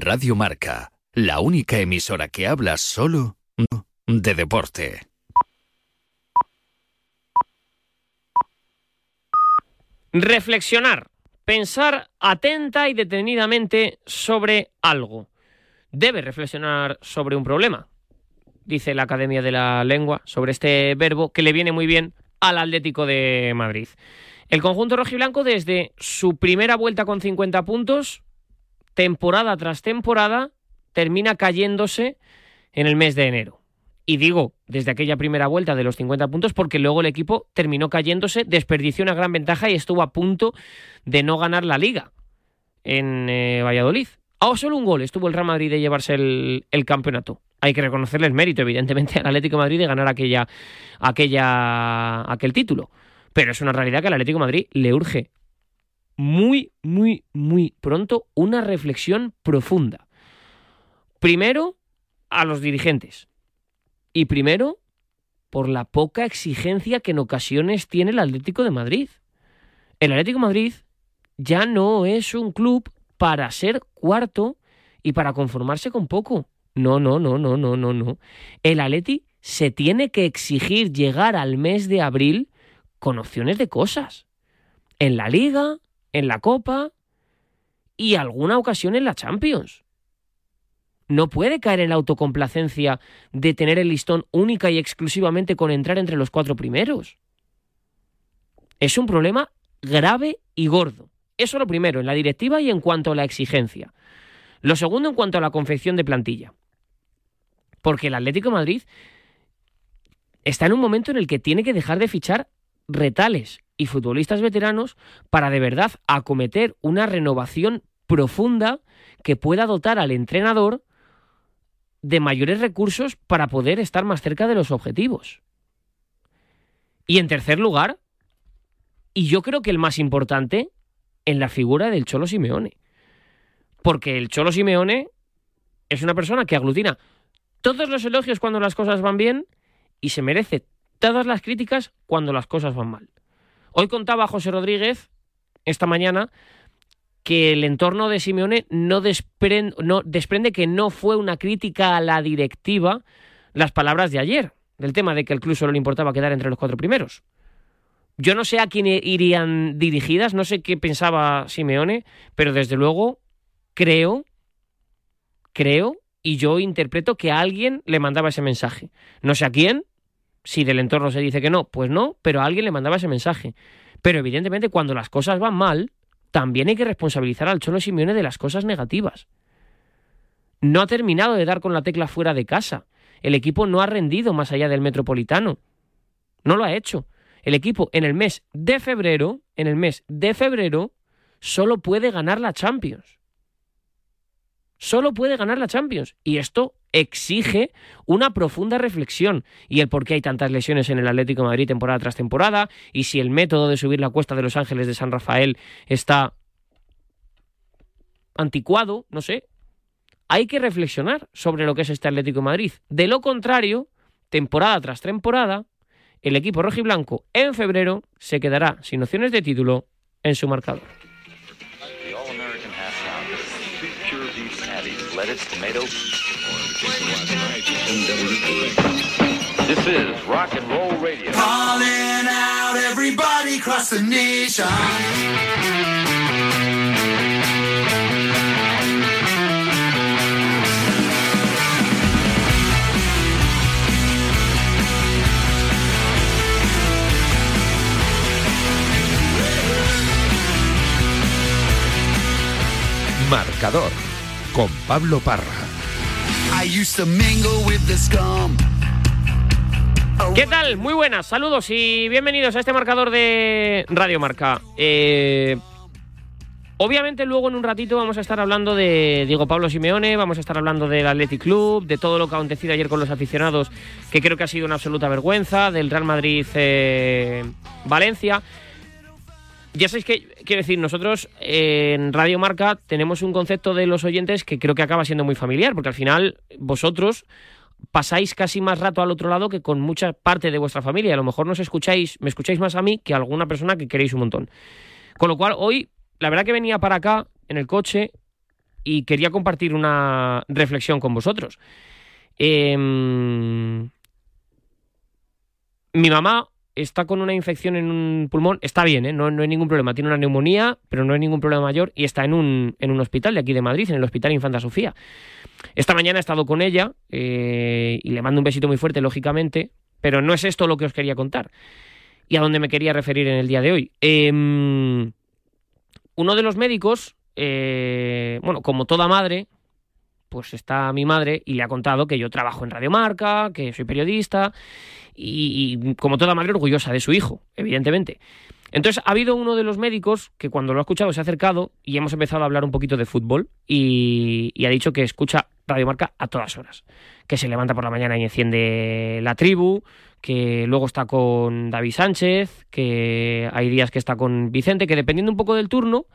Radio Marca, la única emisora que habla solo de deporte. Reflexionar, pensar atenta y detenidamente sobre algo. Debe reflexionar sobre un problema, dice la Academia de la Lengua, sobre este verbo que le viene muy bien al Atlético de Madrid. El conjunto rojiblanco desde su primera vuelta con 50 puntos, temporada tras temporada, termina cayéndose en el mes de enero. Y digo, desde aquella primera vuelta de los 50 puntos, porque luego el equipo terminó cayéndose, desperdició una gran ventaja y estuvo a punto de no ganar la liga en eh, Valladolid. A solo un gol estuvo el Real Madrid de llevarse el, campeonato. Hay que reconocerle el mérito, evidentemente, al Atlético Madrid de ganar aquella, aquel título. Pero es una realidad que al Atlético Madrid le urge muy, muy, muy pronto una reflexión profunda. Primero, a los dirigentes. Y primero, por la poca exigencia que en ocasiones tiene el Atlético de Madrid. El Atlético de Madrid ya no es un club para ser cuarto y para conformarse con poco. No, no, no, no, no, no, no. El Atleti se tiene que exigir llegar al mes de abril con opciones de cosas. En la liga, en la copa y alguna ocasión en la Champions. No puede caer en la autocomplacencia de tener el listón única y exclusivamente con entrar entre los cuatro primeros. Es un problema grave y gordo. Eso lo primero, en la directiva y en cuanto a la exigencia. Lo segundo, en cuanto a la confección de plantilla. Porque el Atlético de Madrid está en un momento en el que tiene que dejar de fichar retales y futbolistas veteranos para de verdad acometer una renovación profunda que pueda dotar al entrenador de mayores recursos para poder estar más cerca de los objetivos. Y en tercer lugar, y yo creo que el más importante, en la figura del Cholo Simeone. Porque el Cholo Simeone es una persona que aglutina todos los elogios cuando las cosas van bien y se merece todas las críticas cuando las cosas van mal. Hoy contaba José Rodríguez, esta mañana, que el entorno de Simeone no desprende, no, desprende que no fue una crítica a la directiva las palabras de ayer, del tema de que el club solo le importaba quedar entre los cuatro primeros. Yo no sé a quién irían dirigidas, no sé qué pensaba Simeone, pero desde luego creo, creo, y yo interpreto que alguien le mandaba ese mensaje. No sé a quién, si del entorno se dice que no, pues no, pero alguien le mandaba ese mensaje. Pero evidentemente cuando las cosas van mal, también hay que responsabilizar al Cholo Simeone de las cosas negativas. No ha terminado de dar con la tecla fuera de casa. El equipo no ha rendido más allá del Metropolitano. No lo ha hecho. El equipo en el mes de febrero, en el mes de febrero, solo puede ganar la Champions. Solo puede ganar la Champions. Y esto exige una profunda reflexión y el por qué hay tantas lesiones en el Atlético Madrid temporada tras temporada y si el método de subir la cuesta de Los Ángeles de San Rafael está anticuado, no sé. Hay que reflexionar sobre lo que es este Atlético de Madrid. De lo contrario, temporada tras temporada, el equipo rojiblanco en febrero se quedará sin opciones de título en su marcador. This is rock and roll radio. Calling out everybody across the nation. Marcador con Pablo Parra. ¿Qué tal? Muy buenas, saludos y bienvenidos a este marcador de Radio Marca. Eh, obviamente luego en un ratito vamos a estar hablando de Diego Pablo Simeone, vamos a estar hablando del Athletic Club, de todo lo que ha acontecido ayer con los aficionados, que creo que ha sido una absoluta vergüenza, del Real Madrid eh, Valencia. Ya sabéis que, quiero decir, nosotros en Radio Marca tenemos un concepto de los oyentes que creo que acaba siendo muy familiar, porque al final vosotros pasáis casi más rato al otro lado que con mucha parte de vuestra familia. A lo mejor nos escucháis, me escucháis más a mí que a alguna persona que queréis un montón. Con lo cual, hoy, la verdad que venía para acá en el coche y quería compartir una reflexión con vosotros. Em, mi mamá está con una infección en un pulmón, está bien, ¿eh? no, no hay ningún problema, tiene una neumonía, pero no hay ningún problema mayor y está en un, en un hospital de aquí de Madrid, en el Hospital Infanta Sofía. Esta mañana he estado con ella eh, y le mando un besito muy fuerte, lógicamente, pero no es esto lo que os quería contar y a dónde me quería referir en el día de hoy. Em, uno de los médicos, eh, bueno, como toda madre, pues está mi madre y le ha contado que yo trabajo en Radiomarca, que soy periodista y, como toda madre orgullosa de su hijo, evidentemente. Entonces ha habido uno de los médicos que cuando lo ha escuchado se ha acercado y hemos empezado a hablar un poquito de fútbol y, y ha dicho que escucha Radiomarca a todas horas, que se levanta por la mañana y enciende la tribu, que luego está con David Sánchez, que hay días que está con Vicente, que dependiendo un poco del turno,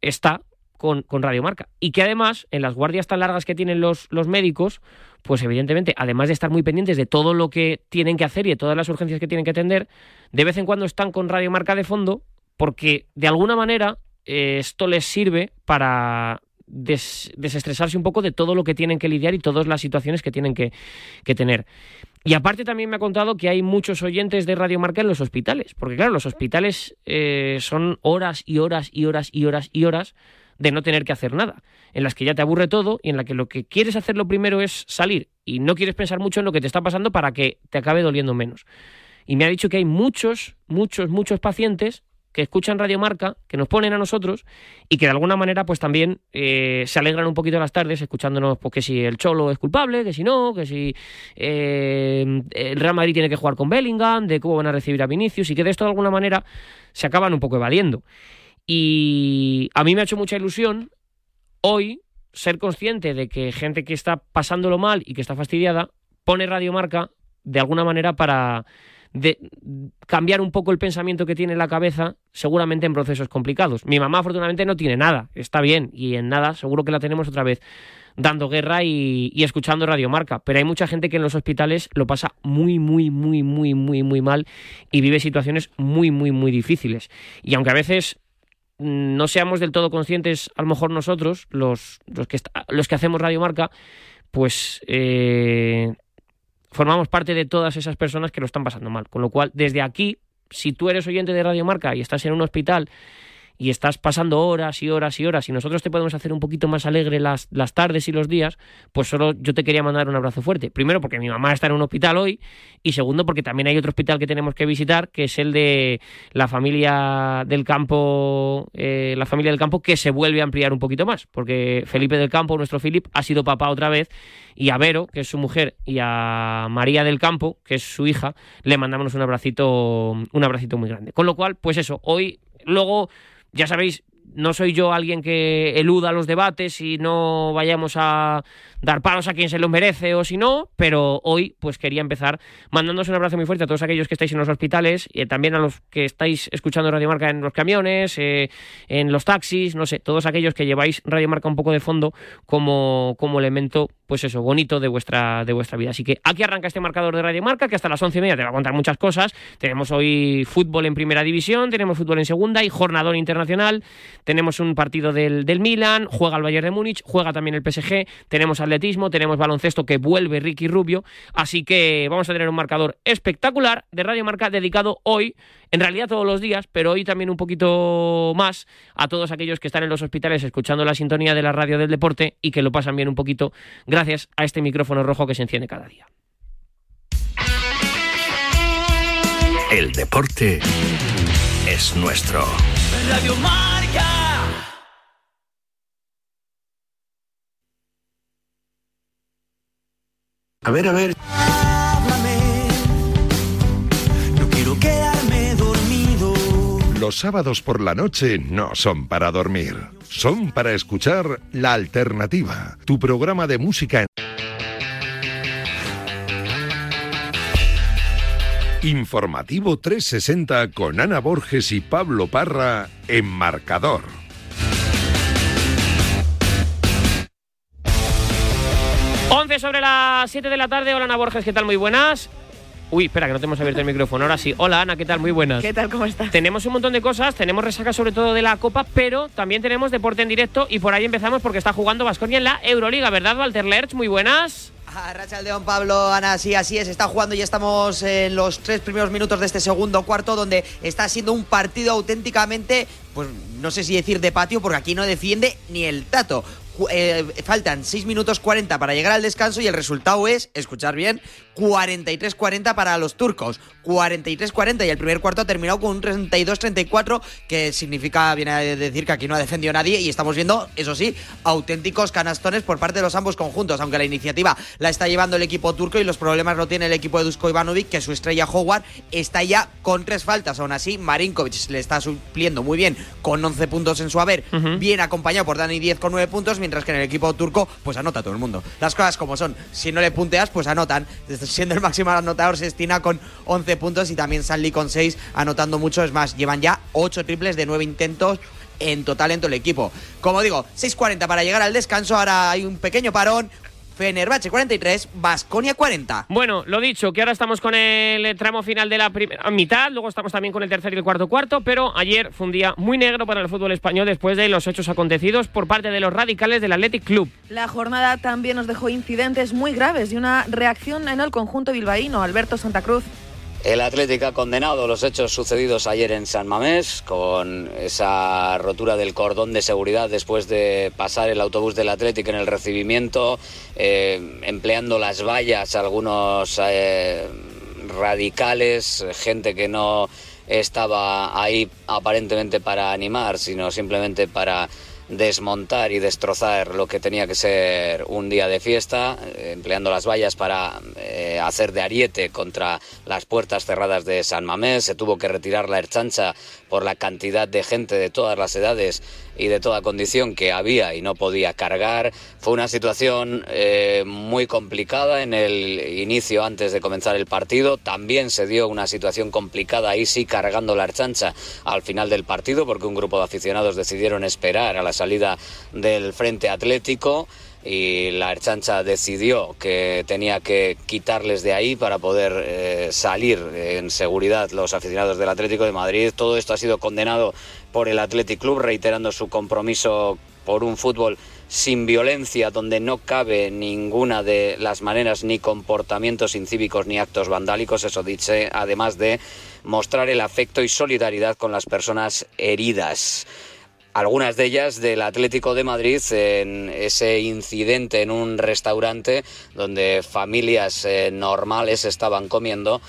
está con, con Radiomarca. Y que además, en las guardias tan largas que tienen los, médicos, pues evidentemente, además de estar muy pendientes de todo lo que tienen que hacer y de todas las urgencias que tienen que atender, de vez en cuando están con Radiomarca de fondo, porque de alguna manera eh, esto les sirve para des, desestresarse un poco de todo lo que tienen que lidiar y todas las situaciones que tienen que, que tener. Y aparte también me ha contado que hay muchos oyentes de Radio Marca en los hospitales, porque claro, los hospitales eh, son horas y horas y horas y horas y horas de no tener que hacer nada, en las que ya te aburre todo y en la que lo que quieres hacer lo primero es salir y no quieres pensar mucho en lo que te está pasando para que te acabe doliendo menos. Y me ha dicho que hay muchos, muchos, muchos pacientes que escuchan Radio Marca, que nos ponen a nosotros y que de alguna manera pues también eh, se alegran un poquito las tardes escuchándonos pues que si el Cholo es culpable, que si no, que si eh, el Real Madrid tiene que jugar con Bellingham, de cómo van a recibir a Vinicius y que de esto de alguna manera se acaban un poco evadiendo. Y a mí me ha hecho mucha ilusión hoy ser consciente de que gente que está pasándolo mal y que está fastidiada pone Radio Marca de alguna manera para cambiar un poco el pensamiento que tiene en la cabeza, seguramente en procesos complicados. Mi mamá afortunadamente no tiene nada, está bien, y en nada seguro que la tenemos otra vez dando guerra y, y escuchando Radiomarca. Pero hay mucha gente que en los hospitales lo pasa muy, muy, muy, muy, muy, muy mal y vive situaciones muy, muy, muy difíciles. Y aunque a veces no seamos del todo conscientes, a lo mejor nosotros, los, los, que, los que hacemos Radiomarca, pues eh, formamos parte de todas esas personas que lo están pasando mal. Con lo cual, desde aquí, si tú eres oyente de Radio Marca y estás en un hospital y estás pasando horas y horas y horas y nosotros te podemos hacer un poquito más alegre las, las tardes y los días, pues solo yo te quería mandar un abrazo fuerte. Primero porque mi mamá está en un hospital hoy y segundo porque también hay otro hospital que tenemos que visitar, que es el de la familia del campo, eh, la familia del campo que se vuelve a ampliar un poquito más, porque Felipe del Campo, nuestro Filip, ha sido papá otra vez y a Vero, que es su mujer, y a María del Campo, que es su hija, le mandamos un abracito, un abracito muy grande. Con lo cual, pues eso, hoy, luego ya sabéis, no soy yo alguien que eluda los debates y no vayamos a dar palos a quien se lo merece o si no, pero hoy pues quería empezar mandándoos un abrazo muy fuerte a todos aquellos que estáis en los hospitales y también a los que estáis escuchando Radio Marca en los camiones, eh, en los taxis, no sé, todos aquellos que lleváis Radio Marca un poco de fondo como, como elemento, pues eso, bonito de vuestra, de vuestra vida. Así que aquí arranca este marcador de Radio Marca que hasta las once y media te va a contar muchas cosas. Tenemos hoy fútbol en primera división, tenemos fútbol en segunda y jornador internacional. Tenemos un partido del, del Milan, juega el Bayern de Múnich, juega también el PSG, tenemos atletismo, tenemos baloncesto que vuelve Ricky Rubio, así que vamos a tener un marcador espectacular de Radio Marca dedicado hoy, en realidad todos los días, pero hoy también un poquito más a todos aquellos que están en los hospitales escuchando la sintonía de la radio del deporte y que lo pasan bien un poquito gracias a este micrófono rojo que se enciende cada día. El deporte es nuestro. Radio Marca. A ver, a ver. Háblame. No quiero quedarme dormido. Los sábados por la noche no son para dormir, son para escuchar La Alternativa, tu programa de música. Informativo 360 con Ana Borges y Pablo Parra en marcador. Sobre las 7 de la tarde. Hola Ana Borges, ¿qué tal? Muy buenas. Uy, espera, que no tenemos abierto el micrófono. Ahora sí. Hola, Ana, ¿qué tal? Muy buenas. ¿Qué tal? ¿Cómo estás? Tenemos un montón de cosas, tenemos resaca sobre todo de la Copa, pero también tenemos deporte en directo y por ahí empezamos porque está jugando Vasconia en la Euroliga, ¿verdad, Walter Lerch? Muy buenas. Rachaldeón, Pablo, Ana, sí, así es, está jugando y estamos en los tres primeros minutos de este segundo cuarto donde está siendo un partido auténticamente, pues no sé si decir de patio porque aquí no defiende ni el tato. Eh, faltan 6 minutos 40 para llegar al descanso y el resultado es, escuchar bien, 43-40 para los turcos. 43-40 y el primer cuarto ha terminado con un 32-34 que significa, viene a decir que aquí no ha defendido nadie y estamos viendo, eso sí, auténticos canastones por parte de los ambos conjuntos, aunque la iniciativa la está llevando el equipo turco y los problemas lo tiene el equipo de Dusko Ivanovic, que su estrella Howard está ya con tres faltas. Aún así, Marinkovic le está supliendo muy bien con 11 puntos en su haber, bien acompañado por Dani 10 con 9 puntos, mientras que en el equipo turco, pues anota todo el mundo. Las cosas como son. Si no le punteas, pues anotan. Siendo el máximo anotador, Sestina con 11 puntos y también Sanli con 6, anotando mucho. Es más, llevan ya 8 triples de 9 intentos en total en todo el equipo. Como digo, 6.40 para llegar al descanso. Ahora hay un pequeño parón. Fenerbahce 43, Basconia 40. Bueno, lo dicho, que ahora estamos con el tramo final de la primera mitad, luego estamos también con el tercer y el cuarto cuarto, pero ayer fue un día muy negro para el fútbol español después de los hechos acontecidos por parte de los radicales del Athletic Club. La jornada también nos dejó incidentes muy graves y una reacción en el conjunto bilbaíno. Alberto Santa Cruz. El Atlético ha condenado los hechos sucedidos ayer en San Mamés con esa rotura del cordón de seguridad después de pasar el autobús del Atlético en el recibimiento, eh, empleando las vallas algunos eh, radicales, gente que no estaba ahí aparentemente para animar, sino simplemente para desmontar y destrozar lo que tenía que ser un día de fiesta, eh, empleando las vallas para eh, hacer de ariete contra las puertas cerradas de San Mamés. Se tuvo que retirar la herchancha por la cantidad de gente de todas las edades y de toda condición que había y no podía cargar. Fue una situación eh, muy complicada en el inicio antes de comenzar el partido. También se dio una situación complicada ahí sí cargando la archancha al final del partido porque un grupo de aficionados decidieron esperar a la salida del Frente Atlético y la Erchancha decidió que tenía que quitarles de ahí para poder eh, salir en seguridad los aficionados del Atlético de Madrid. Todo esto ha sido condenado por el Athletic Club, reiterando su compromiso por un fútbol sin violencia, donde no cabe ninguna de las maneras ni comportamientos incívicos ni actos vandálicos, eso dice, además de mostrar el afecto y solidaridad con las personas heridas. Algunas de ellas del Atlético de Madrid en ese incidente en un restaurante donde familias eh, normales estaban comiendo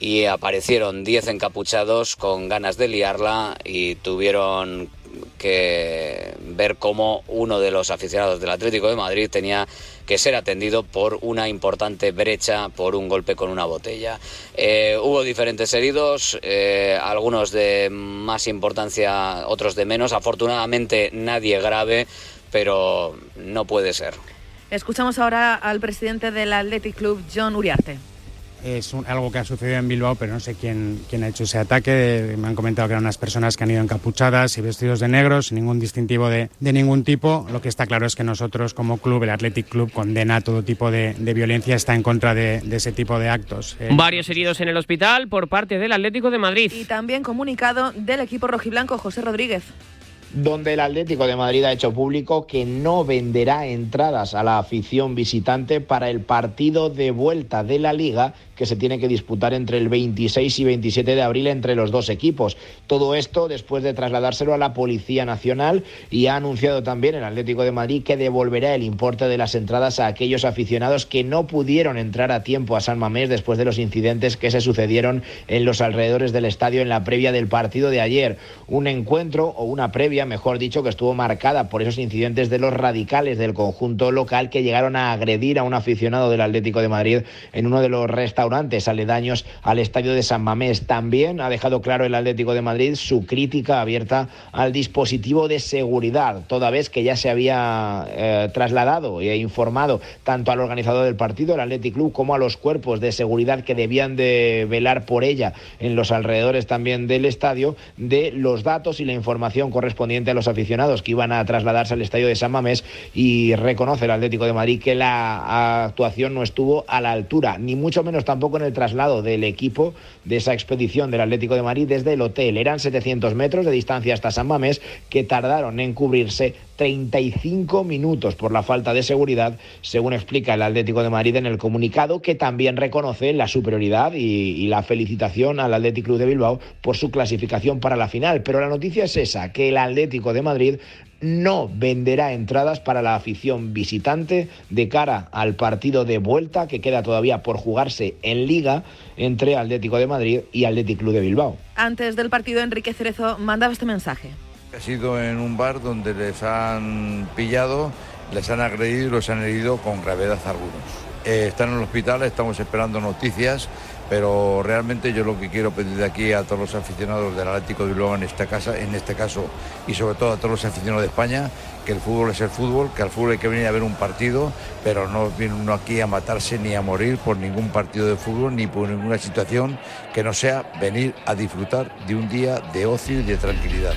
y aparecieron 10 encapuchados con ganas de liarla y tuvieron que ver cómo uno de los aficionados del Atlético de Madrid tenía que ser atendido por una importante brecha por un golpe con una botella. Eh, hubo diferentes heridos, eh, algunos de más importancia, otros de menos. Afortunadamente nadie grave, pero no puede ser. Escuchamos ahora al presidente del Athletic Club, John Uriarte. Es un- algo que ha sucedido en Bilbao, pero no sé quién, quién ha hecho ese ataque. Me han comentado que eran unas personas que han ido encapuchadas y vestidos de negro, sin ningún distintivo de, de ningún tipo. Lo que está claro es que nosotros, como club, el Athletic Club, condena todo tipo de, de violencia, está en contra de, de ese tipo de actos. Eh, Varios heridos en el hospital por parte del Atlético de Madrid. Y también comunicado del equipo rojiblanco, José Rodríguez. Donde el Atlético de Madrid ha hecho público que no venderá entradas a la afición visitante para el partido de vuelta de la liga que se tiene que disputar entre el 26 y 27 de abril entre los dos equipos. Todo esto después de trasladárselo a la Policía Nacional y ha anunciado también el Atlético de Madrid que devolverá el importe de las entradas a aquellos aficionados que no pudieron entrar a tiempo a San Mamés después de los incidentes que se sucedieron en los alrededores del estadio en la previa del partido de ayer. Un encuentro o una previa, mejor dicho, que estuvo marcada por esos incidentes de los radicales del conjunto local que llegaron a agredir a un aficionado del Atlético de Madrid en uno de los restaurantes aledaños al estadio de San Mamés. También ha dejado claro el Atlético de Madrid su crítica abierta al dispositivo de seguridad, toda vez que ya se había eh, trasladado e informado tanto al organizador del partido, el Athletic Club, como a los cuerpos de seguridad que debían de velar por ella en los alrededores también del estadio, de los datos y la información correspondiente correspondiente a los aficionados que iban a trasladarse al estadio de San Mamés y reconoce el Atlético de Madrid que la actuación no estuvo a la altura, ni mucho menos tampoco en el traslado del equipo de esa expedición del Atlético de Madrid desde el hotel. Eran 700 metros de distancia hasta San Mamés que tardaron en cubrirse 35 minutos por la falta de seguridad, según explica el Atlético de Madrid en el comunicado, que también reconoce la superioridad y, la felicitación al Atlético Club de Bilbao por su clasificación para la final. Pero la noticia es esa, que el Atlético de Madrid no venderá entradas para la afición visitante de cara al partido de vuelta que queda todavía por jugarse en liga entre Atlético de Madrid y Atlético Club de Bilbao. Antes del partido, Enrique Cerezo mandaba este mensaje. Ha sido en un bar donde les han pillado, les han agredido y los han herido con gravedad algunos. Eh, están en el hospital, estamos esperando noticias, pero realmente yo lo que quiero pedir de aquí a todos los aficionados del Atlético de Bilbao en esta casa, en este caso, y sobre todo a todos los aficionados de España, que el fútbol es el fútbol, que al fútbol hay que venir a ver un partido, pero no viene uno aquí a matarse ni a morir por ningún partido de fútbol ni por ninguna situación que no sea venir a disfrutar de un día de ocio y de tranquilidad.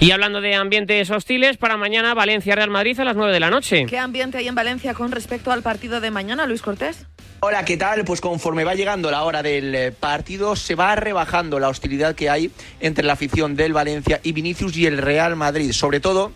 Y hablando de ambientes hostiles, para mañana Valencia-Real Madrid a las 9 de la noche. ¿Qué ambiente hay en Valencia con respecto al partido de mañana, Luis Cortés? Hola, ¿qué tal? Pues conforme va llegando la hora del eh, partido, se va rebajando la hostilidad que hay entre la afición del Valencia y Vinicius y el Real Madrid. Sobre todo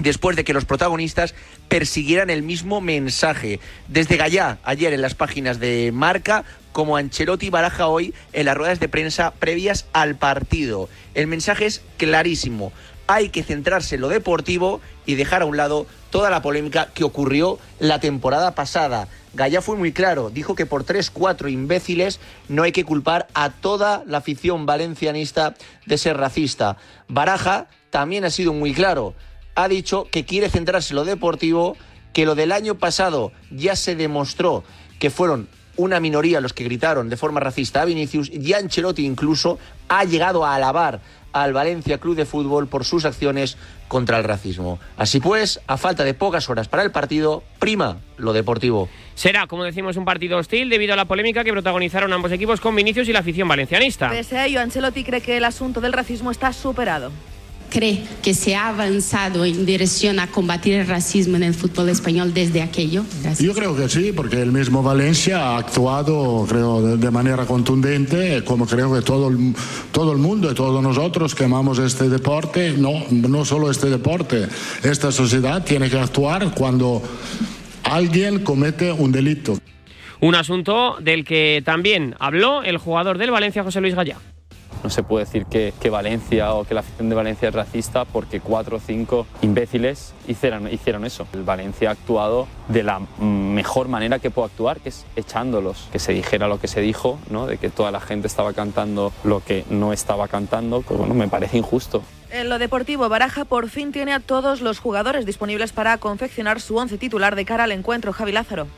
después de que los protagonistas persiguieran el mismo mensaje. Desde Gallá, ayer en las páginas de Marca, como Ancelotti baraja hoy en las ruedas de prensa previas al partido. El mensaje es clarísimo. Hay que centrarse en lo deportivo y dejar a un lado toda la polémica que ocurrió la temporada pasada. Gallá fue muy claro, dijo que por tres, cuatro imbéciles no hay que culpar a toda la afición valencianista de ser racista. Baraja también ha sido muy claro, ha dicho que quiere centrarse en lo deportivo, que lo del año pasado ya se demostró que fueron una minoría los que gritaron de forma racista a Vinicius y Ancelotti incluso ha llegado a alabar al Valencia Club de Fútbol por sus acciones contra el racismo. Así pues, a falta de pocas horas para el partido, prima lo deportivo. Será, como decimos, un partido hostil debido a la polémica que protagonizaron ambos equipos con Vinicius y la afición valencianista. Pese a ello, Ancelotti cree que el asunto del racismo está superado. ¿Cree que se ha avanzado en dirección a combatir el racismo en el fútbol español desde aquello? Gracias. Yo creo que sí, porque el mismo Valencia ha actuado, creo, de, manera contundente, como creo que todo el, todo el mundo y todos nosotros que amamos este deporte, no, no solo este deporte, esta sociedad tiene que actuar cuando alguien comete un delito. Un asunto del que también habló el jugador del Valencia, José Luis Gallá. No se puede decir que, que, Valencia o que la afición de Valencia es racista porque cuatro o cinco imbéciles hicieron, hicieron eso. El Valencia ha actuado de la mejor manera que puede actuar, que es echándolos. Que se dijera lo que se dijo, ¿no? de que toda la gente estaba cantando lo que no estaba cantando, pues bueno, me parece injusto. En lo deportivo, Baraja por fin tiene a todos los jugadores disponibles para confeccionar su once titular de cara al encuentro. Javi Lázaro.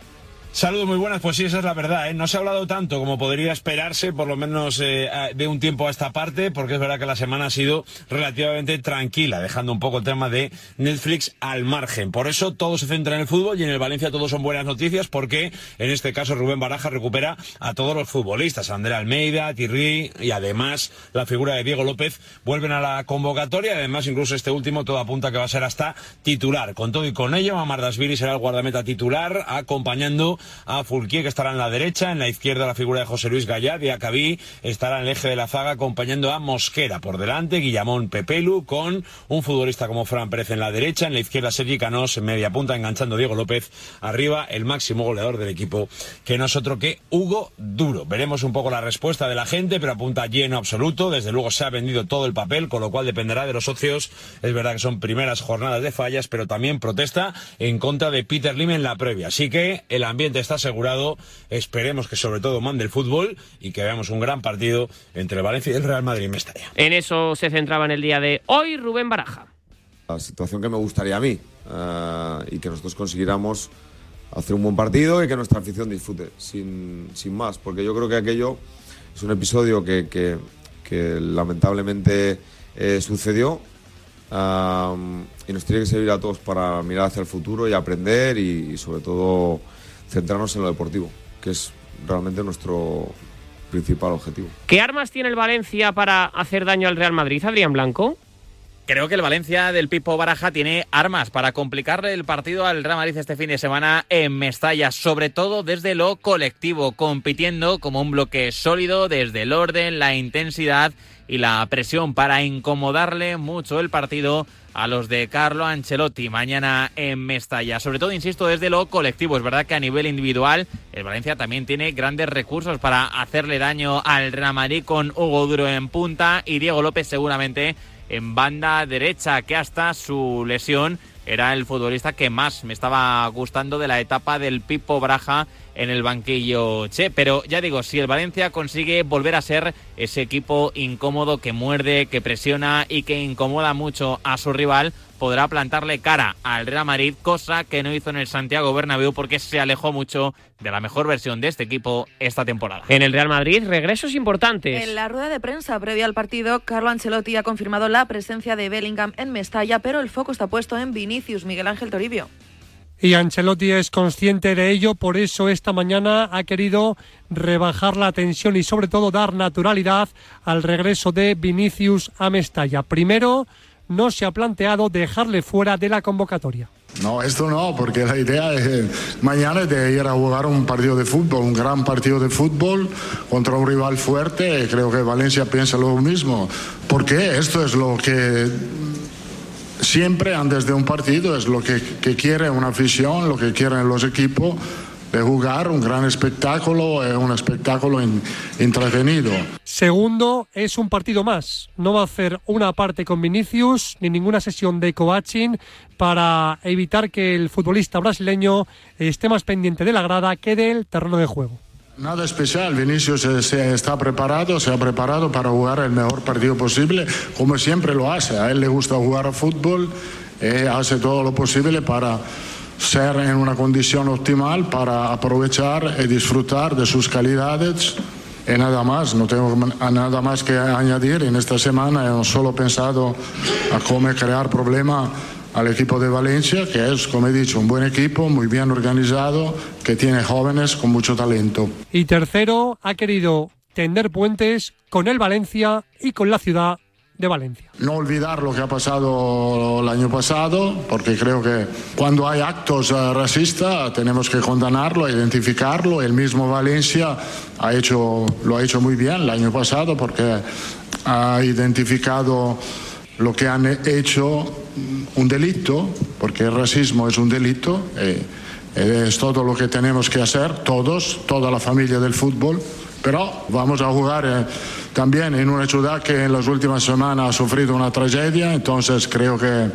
Saludos muy buenas, pues sí, esa es la verdad. ¿eh? No se ha hablado tanto como podría esperarse, por lo menos eh, de un tiempo a esta parte, porque es verdad que la semana ha sido relativamente tranquila, dejando un poco el tema de Netflix al margen. Por eso todo se centra en el fútbol y en el Valencia todo son buenas noticias, porque en este caso Rubén Baraja recupera a todos los futbolistas, André Almeida, Thierry y además la figura de Diego López vuelven a la convocatoria. Además, incluso este último todo apunta que va a ser hasta titular. Con todo y con ello, Amardasvili será el guardameta titular, acompañando a Fulquier, que estará en la derecha, en la izquierda la figura de José Luis Gallá, y Acabí estará en el eje de la zaga acompañando a Mosquera por delante, Guillamón Pepelu, con un futbolista como Fran Pérez en la derecha, en la izquierda Sergi Canós en media punta, enganchando a Diego López arriba, el máximo goleador del equipo, que no es otro que Hugo Duro. Veremos un poco la respuesta de la gente, pero apunta lleno absoluto, desde luego se ha vendido todo el papel, con lo cual dependerá de los socios, es verdad que son primeras jornadas de fallas, pero también protesta en contra de Peter Lim en la previa, así que el ambiente está asegurado. Esperemos que sobre todo mande el fútbol y que veamos un gran partido entre el Valencia y el Real Madrid en Mestalla. En eso se centraba en el día de hoy Rubén Baraja. La situación que me gustaría a mí uh, y que nosotros consiguiéramos hacer un buen partido y que nuestra afición disfrute, sin, sin más, porque yo creo que aquello es un episodio que, que, que lamentablemente eh, sucedió uh, y nos tiene que servir a todos para mirar hacia el futuro y aprender y, y sobre todo centrarnos en lo deportivo, que es realmente nuestro principal objetivo. ¿Qué armas tiene el Valencia para hacer daño al Real Madrid, Adrián Blanco? Creo que el Valencia del Pipo Baraja tiene armas para complicarle el partido al Real Madrid este fin de semana en Mestalla, sobre todo desde lo colectivo, compitiendo como un bloque sólido desde el orden, la intensidad y la presión para incomodarle mucho el partido a los de Carlo Ancelotti mañana en Mestalla. Sobre todo, insisto, desde lo colectivo. Es verdad que a nivel individual el Valencia también tiene grandes recursos para hacerle daño al Real Madrid con Hugo Duro en punta y Diego López seguramente en banda derecha, que hasta su lesión era el futbolista que más me estaba gustando de la etapa del Pipo Braja en el banquillo Che. Pero ya digo, si el Valencia consigue volver a ser ese equipo incómodo que muerde, que presiona y que incomoda mucho a su rival, podrá plantarle cara al Real Madrid, cosa que no hizo en el Santiago Bernabéu porque se alejó mucho de la mejor versión de este equipo esta temporada. En el Real Madrid, regresos importantes. En la rueda de prensa previa al partido, Carlo Ancelotti ha confirmado la presencia de Bellingham en Mestalla, pero el foco está puesto en Vinicius Miguel Ángel Toribio. Y Ancelotti es consciente de ello, por eso esta mañana ha querido rebajar la tensión y sobre todo dar naturalidad al regreso de Vinicius a Mestalla. Primero, no se ha planteado dejarle fuera de la convocatoria. No, esto no, porque la idea es mañana de ir a jugar un partido de fútbol, un gran partido de fútbol contra un rival fuerte. Creo que Valencia piensa lo mismo. Porque esto es lo que siempre antes de un partido es lo que, quiere una afición, lo que quieren los equipos de jugar un gran espectáculo, eh, un espectáculo en- entretenido. Segundo, es un partido más. No va a hacer una parte con Vinicius ni ninguna sesión de coaching para evitar que el futbolista brasileño esté más pendiente de la grada que del terreno de juego. Nada especial, Vinicius se está preparado, se ha preparado para jugar el mejor partido posible, como siempre lo hace. A él le gusta jugar a fútbol, eh, hace todo lo posible para ser en una condición optimal, para aprovechar y disfrutar de sus calidades. Y nada más, no tengo nada más que añadir. En esta semana hemos solo pensado a cómo crear problema al equipo de Valencia, que es, como he dicho, un buen equipo, muy bien organizado, que tiene jóvenes con mucho talento. Y tercero, ha querido tender puentes con el Valencia y con la ciudad de Valencia. No olvidar lo que ha pasado el año pasado, porque creo que cuando hay actos eh, racistas tenemos que condenarlo, identificarlo. El mismo Valencia ha hecho, lo ha hecho muy bien el año pasado porque ha identificado lo que han hecho mm, un delito, porque el racismo es un delito. eh, eh, es todo lo que tenemos que hacer, todos, toda la familia del fútbol. Pero vamos a jugar eh, también en una ciudad que en las últimas semanas ha sufrido una tragedia, entonces creo que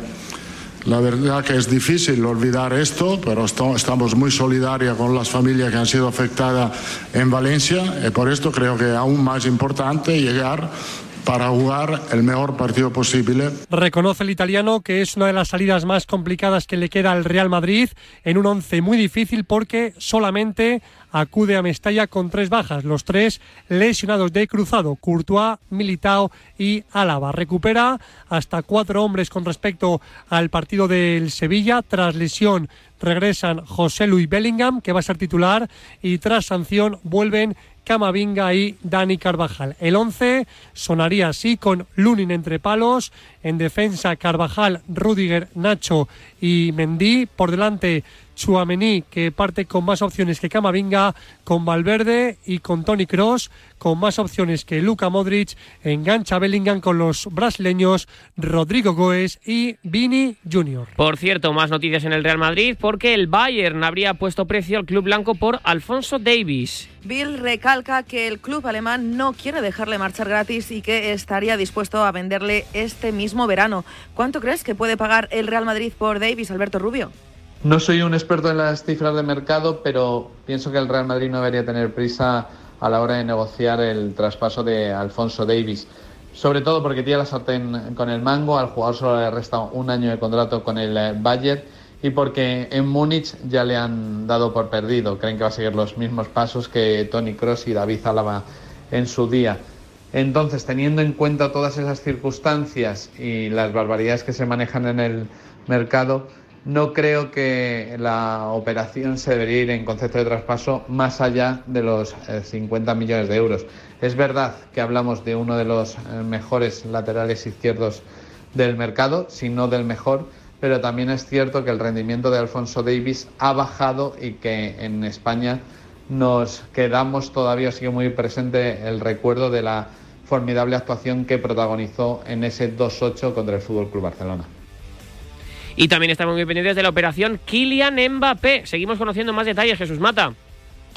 la verdad que es difícil olvidar esto, pero estamos muy solidarios con las familias que han sido afectadas en Valencia y por esto creo que es aún más importante llegar para jugar el mejor partido posible. Reconoce el italiano que es una de las salidas más complicadas que le queda al Real Madrid en un once muy difícil porque solamente acude a Mestalla con tres bajas, los tres lesionados de cruzado, Courtois, Militao y Álava. Recupera hasta cuatro hombres con respecto al partido del Sevilla. Tras lesión regresan José Luis Bellingham, que va a ser titular, y tras sanción vuelven Camavinga y Dani Carvajal. El 11 sonaría así con Lunin entre palos, en defensa Carvajal, Rudiger, Nacho y Mendy, por delante Chuamení que parte con más opciones que Camavinga, con Valverde y con Tony Cross, con más opciones que Luka Modric, engancha Bellingham con los brasileños Rodrigo Goes y Vini Jr. Por cierto, más noticias en el Real Madrid porque el Bayern habría puesto precio al club blanco por Alfonso Davis. Bill recalca que el club alemán no quiere dejarle marchar gratis y que estaría dispuesto a venderle este mismo verano. ¿Cuánto crees que puede pagar el Real Madrid por Davis, Alberto Rubio? No soy un experto en las cifras de mercado, pero pienso que el Real Madrid no debería tener prisa a la hora de negociar el traspaso de Alfonso Davis. Sobre todo porque tiene la sartén con el mango, al jugador solo le resta un año de contrato con el eh, Bayern y porque en Múnich ya le han dado por perdido. Creen que va a seguir los mismos pasos que Tony Cross y David Álava en su día. Entonces, teniendo en cuenta todas esas circunstancias y las barbaridades que se manejan en el mercado, no creo que la operación se debería ir en concepto de traspaso más allá de los eh, 50 millones de euros. Es verdad que hablamos de uno de los eh, mejores laterales izquierdos del mercado, si no del mejor, pero también es cierto que el rendimiento de Alfonso Davis ha bajado y que en España nos quedamos todavía, sigue muy presente el recuerdo de la formidable actuación que protagonizó en ese 2-8 contra el Fútbol Club Barcelona. Y también estamos muy pendientes de la operación Kylian Mbappé. Seguimos conociendo más detalles, Jesús Mata.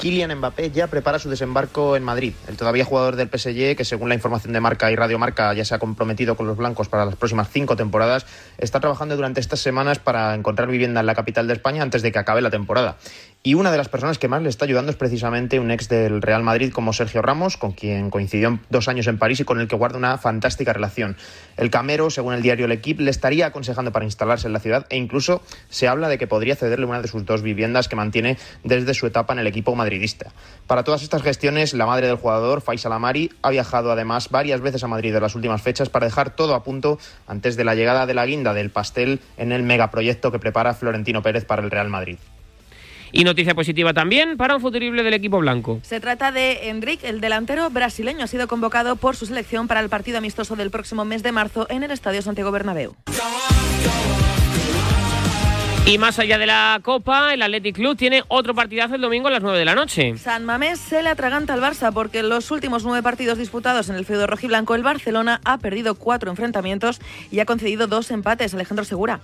Kylian Mbappé ya prepara su desembarco en Madrid. El todavía jugador del PSG, que según la información de Marca y Radio Marca ya se ha comprometido con los blancos para las próximas cinco temporadas, está trabajando durante estas semanas para encontrar vivienda en la capital de España antes de que acabe la temporada. Y una de las personas que más le está ayudando es precisamente un ex del Real Madrid como Sergio Ramos, con quien coincidió dos años en París y con el que guarda una fantástica relación. El Camero, según el diario El le estaría aconsejando para instalarse en la ciudad e incluso se habla de que podría cederle una de sus dos viviendas que mantiene desde su etapa en el equipo madridista. Para todas estas gestiones, la madre del jugador, Faisal Amari, ha viajado además varias veces a Madrid en las últimas fechas para dejar todo a punto antes de la llegada de la guinda del pastel en el megaproyecto que prepara Florentino Pérez para el Real Madrid. Y noticia positiva también para un futurible del equipo blanco. Se trata de Enrique, el delantero brasileño. Ha sido convocado por su selección para el partido amistoso del próximo mes de marzo en el Estadio Santiago Bernabéu. Y más allá de la Copa, el Athletic Club tiene otro partidazo el domingo a las 9 de la noche. San Mamés se le atraganta al Barça porque en los últimos nueve partidos disputados en el feudo rojiblanco, el Barcelona ha perdido cuatro enfrentamientos y ha concedido dos empates. Alejandro Segura.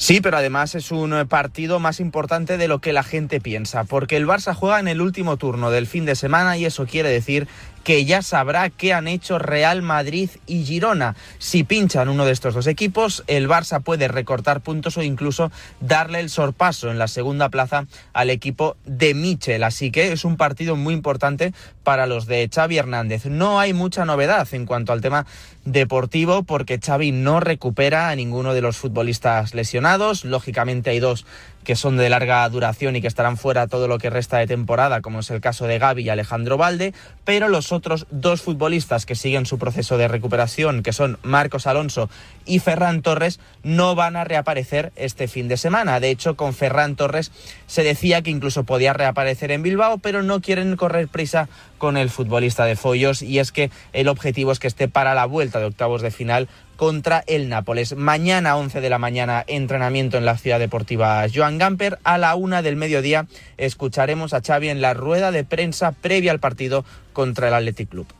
Sí, pero además es un eh, partido más importante de lo que la gente piensa, porque el Barça juega en el último turno del fin de semana y eso quiere decir que ya sabrá qué han hecho Real Madrid y Girona. Si pinchan uno de estos dos equipos, el Barça puede recortar puntos o incluso darle el sorpaso en la segunda plaza al equipo de Michel. Así que es un partido muy importante para los de Xavi Hernández. No hay mucha novedad en cuanto al tema deportivo porque Xavi no recupera a ninguno de los futbolistas lesionados. Lógicamente hay dos que son de larga duración y que estarán fuera todo lo que resta de temporada, como es el caso de Gaby y Alejandro Valde, pero los otros dos futbolistas que siguen su proceso de recuperación, que son Marcos Alonso y Ferran Torres, no van a reaparecer este fin de semana. De hecho, con Ferran Torres se decía que incluso podía reaparecer en Bilbao, pero no quieren correr prisa con el futbolista de Follos y es que el objetivo es que esté para la vuelta de octavos de final contra el Nápoles. Mañana 11 de la mañana entrenamiento en la ciudad deportiva Joan Gamper. A la una del mediodía escucharemos a Xavi en la rueda de prensa previa al partido contra el Athletic Club.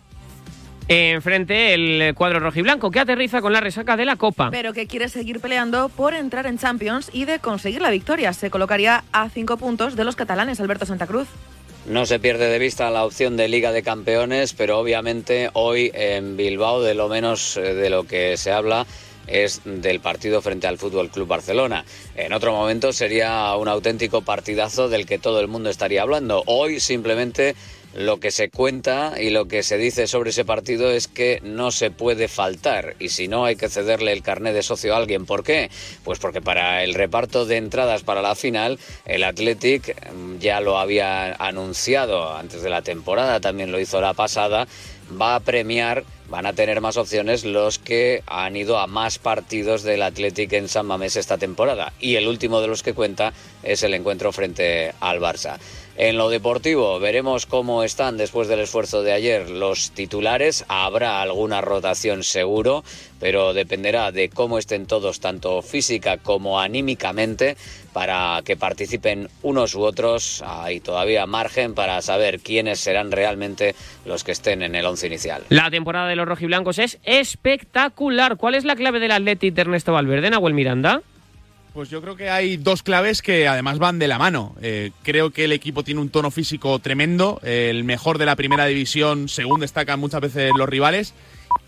Enfrente el cuadro rojiblanco que aterriza con la resaca de la Copa. Pero que quiere seguir peleando por entrar en Champions y de conseguir la victoria. Se colocaría a cinco puntos de los catalanes, Alberto Santa Cruz. No se pierde de vista la opción de Liga de Campeones, pero obviamente hoy en Bilbao de lo menos eh, de lo que se habla es del partido frente al Fútbol Club Barcelona. En otro momento sería un auténtico partidazo del que todo el mundo estaría hablando. Hoy simplemente lo que se cuenta y lo que se dice sobre ese partido es que no se puede faltar y si no hay que cederle el carnet de socio a alguien. ¿Por qué? Pues porque para el reparto de entradas para la final el Athletic mm, ya lo había anunciado antes de la temporada, también lo hizo la pasada, va a premiar van a tener más opciones los que han ido a más partidos del Athletic en San Mamés esta temporada. Y el último de los que cuenta es el encuentro frente al Barça. En lo deportivo veremos cómo están después del esfuerzo de ayer los titulares. Habrá alguna rotación seguro, pero dependerá de cómo estén todos, tanto física como anímicamente, para que participen unos u otros. Hay todavía margen para saber quiénes serán realmente los que estén en el once inicial. La temporada de los rojiblancos es espectacular. ¿Cuál es la clave del Athletic de Ernesto Valverde, Nahuel Miranda? Pues yo creo que hay dos claves que además van de la mano. Eh, creo que el equipo tiene un tono físico tremendo, el mejor de la primera división, según destacan muchas veces los rivales.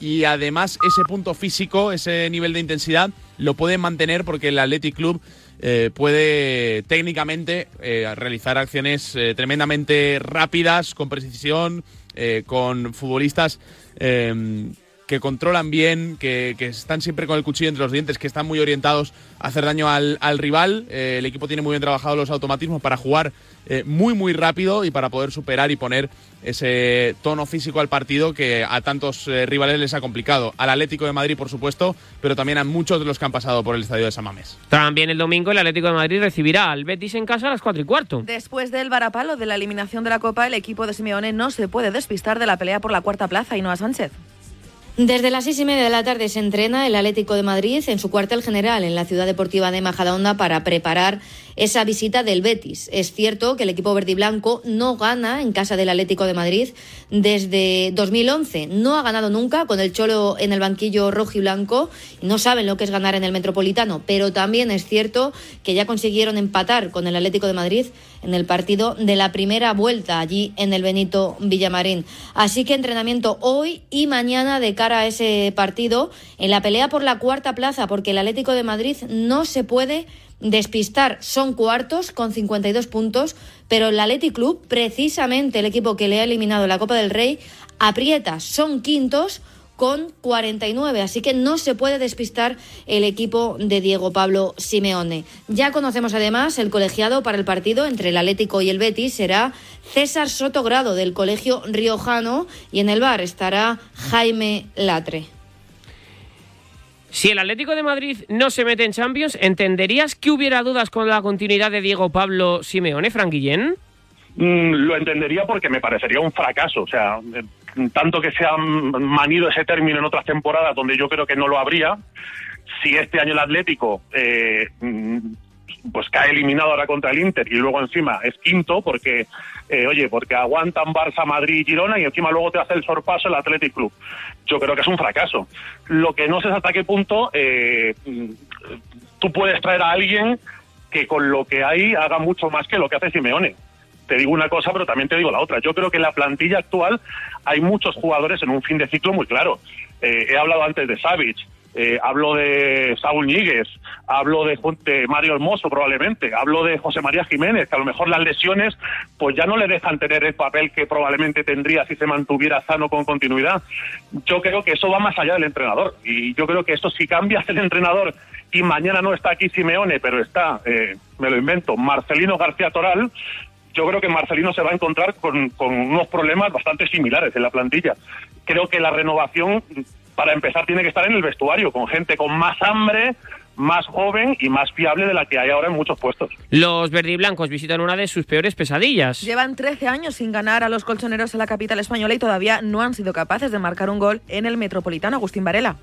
Y además ese punto físico, ese nivel de intensidad, lo pueden mantener porque el Athletic Club eh, puede técnicamente eh, realizar acciones tremendamente rápidas, con precisión, con futbolistas que controlan bien, que, están siempre con el cuchillo entre los dientes, que están muy orientados a hacer daño al, rival. Eh, el equipo tiene muy bien trabajado los automatismos para jugar eh, muy, muy rápido y para poder superar y poner ese tono físico al partido que a tantos eh, rivales les ha complicado. Al Atlético de Madrid, por supuesto, pero también a muchos de los que han pasado por el estadio de San Mamés. También el domingo el Atlético de Madrid recibirá al Betis en casa a las 4 y cuarto. Después del varapalo de la eliminación de la Copa, el equipo de Simeone no se puede despistar de la pelea por la cuarta plaza y no a Sánchez. Desde las seis y media de la tarde se entrena el Atlético de Madrid en su cuartel general en la ciudad deportiva de Majadahonda para preparar esa visita del Betis. Es cierto que el equipo verde y blanco no gana en casa del Atlético de Madrid desde 2011. No ha ganado nunca con el Cholo en el banquillo rojo y blanco. No saben lo que es ganar en el Metropolitano, pero también es cierto que ya consiguieron empatar con el Atlético de Madrid en el partido de la primera vuelta allí en el Benito Villamarín. Así que entrenamiento hoy y mañana de cara a ese partido en la pelea por la cuarta plaza, porque el Atlético de Madrid no se puede despistar. Son cuartos con 52 puntos, pero el Athletic Club, precisamente el equipo que le ha eliminado la Copa del Rey, aprieta. Son quintos con 49, así que no se puede despistar el equipo de Diego Pablo Simeone. Ya conocemos además el colegiado para el partido entre el Atlético y el Betis será César Sotogrado del Colegio Riojano y en el bar estará Jaime Latre. Si el Atlético de Madrid no se mete en Champions, ¿entenderías que hubiera dudas con la continuidad de Diego Pablo Simeone, Frank Guillén? Mm, lo entendería porque me parecería un fracaso. O sea, eh, tanto que se ha manido ese término en otras temporadas donde yo creo que no lo habría, si este año el Atlético eh, mm, pues cae eliminado ahora contra el Inter y luego encima es quinto porque, eh, oye, porque aguantan Barça, Madrid y Girona y encima luego te hace el sorpaso el Athletic Club. Yo creo que es un fracaso. Lo que no sé es hasta qué punto eh, tú puedes traer a alguien que con lo que hay haga mucho más que lo que hace Simeone. Te digo una cosa, pero también te digo la otra. Yo creo que en la plantilla actual hay muchos jugadores en un fin de ciclo muy claro. Eh, he hablado antes de Savic, eh, hablo de Saúl Ñíguez, hablo de, de, Mario Hermoso probablemente, hablo de José María Jiménez, que a lo mejor las lesiones pues ya no le dejan tener el papel que probablemente tendría si se mantuviera sano con continuidad. Yo creo que eso va más allá del entrenador y yo creo que esto si cambias el entrenador y mañana no está aquí Simeone, pero está, eh, me lo invento, Marcelino García Toral, yo creo que Marcelino se va a encontrar con, con unos problemas bastante similares en la plantilla. Creo que la renovación para empezar tiene que estar en el vestuario, con gente con más hambre, más joven y más fiable de la que hay ahora en muchos puestos. Los verdiblancos visitan una de sus peores pesadillas. Llevan 13 años sin ganar a los colchoneros en la capital española y todavía no han sido capaces de marcar un gol en el Metropolitano. Agustín Varela.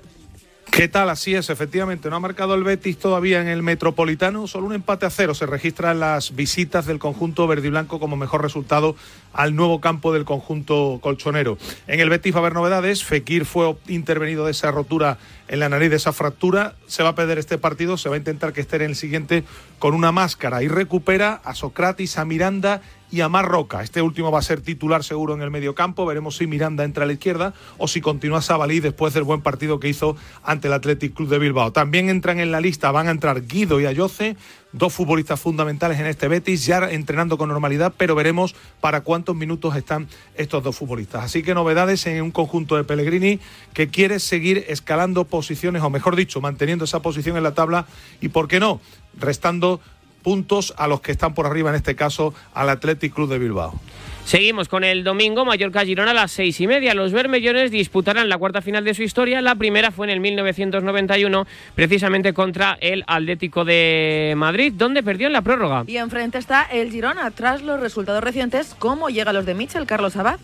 ¿Qué tal? Así es, efectivamente. No ha marcado el Betis todavía en el Metropolitano. Solo un empate a cero se registra en las visitas del conjunto verde y blanco como mejor resultado al nuevo campo del conjunto colchonero. En el Betis va a haber novedades. Fekir fue intervenido de esa rotura en la nariz, de esa fractura. Se va a perder este partido. Se va a intentar que esté en el siguiente con una máscara. Y recupera a Socrates, a Miranda y a Marroca. Este último va a ser titular seguro en el medio campo. Veremos si Miranda entra a la izquierda o si continúa Sabalí después del buen partido que hizo ante el Athletic Club de Bilbao. También entran en la lista, van a entrar Guido y Ayoce, dos futbolistas fundamentales en este Betis, ya entrenando con normalidad, pero veremos para cuántos minutos están estos dos futbolistas. Así que novedades en un conjunto de Pellegrini que quiere seguir escalando posiciones, o mejor dicho, manteniendo esa posición en la tabla y, ¿por qué no?, restando puntos a los que están por arriba, en este caso al Athletic Club de Bilbao. Seguimos con el domingo, Mallorca-Girona a las seis y media. Los bermellones disputarán la cuarta final de su historia. La primera fue en el 1991, precisamente contra el Atlético de Madrid, donde perdió en la prórroga. Y enfrente está el Girona, tras los resultados recientes. ¿Cómo llega los de Michel, Carlos Abad?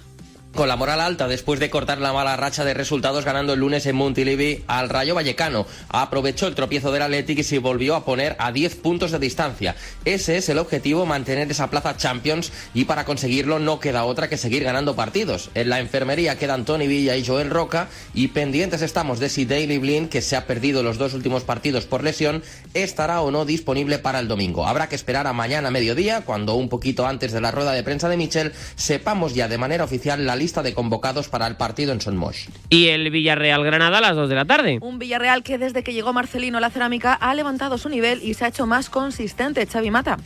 Con la moral alta después de cortar la mala racha de resultados ganando el lunes en Montilivi al Rayo Vallecano. Aprovechó el tropiezo del Athletic y se volvió a poner a 10 puntos de distancia. Ese es el objetivo, mantener esa plaza Champions y para conseguirlo no queda otra que seguir ganando partidos. En la enfermería quedan Tony Villa y Joel Roca y pendientes estamos de si Daily Blin, que se ha perdido los dos últimos partidos por lesión, estará o no disponible para el domingo. Habrá que esperar a mañana mediodía, cuando un poquito antes de la rueda de prensa de Michel sepamos ya de manera oficial la lista de convocados para el partido en Son Moix. Y el Villarreal Granada a las 2 de la tarde. Un Villarreal que desde que llegó Marcelino a la cerámica ha levantado su nivel y se ha hecho más consistente. Xavi Mata.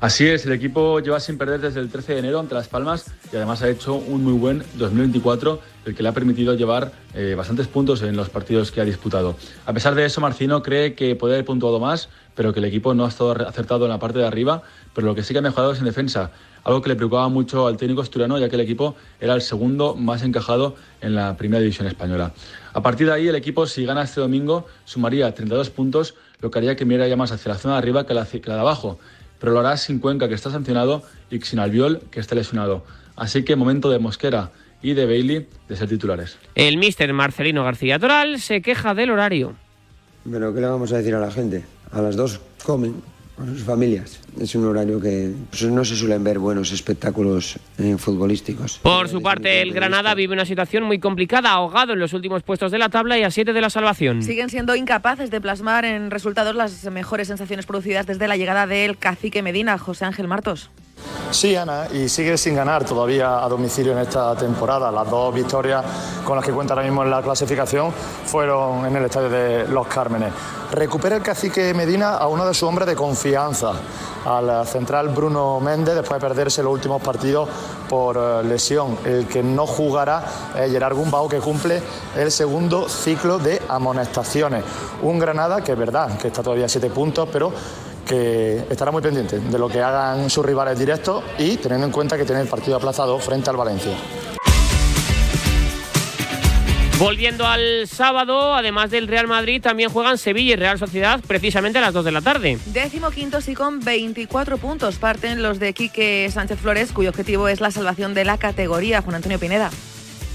Así es, el equipo lleva sin perder desde el 13 de enero ante Las Palmas y además ha hecho un muy buen 2024, el que le ha permitido llevar eh, bastantes puntos en los partidos que ha disputado. A pesar de eso, Marcino cree que puede haber puntuado más, pero que el equipo no ha estado acertado en la parte de arriba, pero lo que sí que ha mejorado es en defensa algo que le preocupaba mucho al técnico asturiano, ya que el equipo era el segundo más encajado en la primera división española. A partir de ahí, el equipo, si gana este domingo, sumaría 32 puntos, lo que haría que mirara ya más hacia la zona de arriba que la, que la de abajo. Pero lo hará sin Cuenca, que está sancionado, y sin Albiol, que está lesionado. Así que momento de Mosquera y de Bailey de ser titulares. El míster Marcelino García Toral se queja del horario. Pero ¿qué le vamos a decir a la gente? A las dos comen con sus familias. Es un horario que pues, no se suelen ver buenos espectáculos eh, futbolísticos. Por su parte, el Granada vive una situación muy complicada, ahogado en los últimos puestos de la tabla y a siete de la salvación. Siguen siendo incapaces de plasmar en resultados las mejores sensaciones producidas desde la llegada del cacique Medina, José Ángel Martos. Sí, Ana, y sigue sin ganar todavía a domicilio en esta temporada. Las dos victorias con las que cuenta ahora mismo en la clasificación fueron en el estadio de Los Cármenes. Recupera el cacique Medina a uno de sus hombres de confianza, al central Bruno Méndez, después de perderse los últimos partidos por eh, lesión. El que no jugará es Gerard Gumbau, que cumple el segundo ciclo de amonestaciones. Un Granada que es verdad que está todavía a siete puntos, pero que estará muy pendiente de lo que hagan sus rivales directos y teniendo en cuenta que tiene el partido aplazado frente al Valencia. Volviendo al sábado, además del Real Madrid, también juegan Sevilla y Real Sociedad precisamente a las 2 de la tarde. Décimo quinto y con 24 puntos parten los de Quique Sánchez Flores, cuyo objetivo es la salvación de la categoría. Juan Antonio Pineda.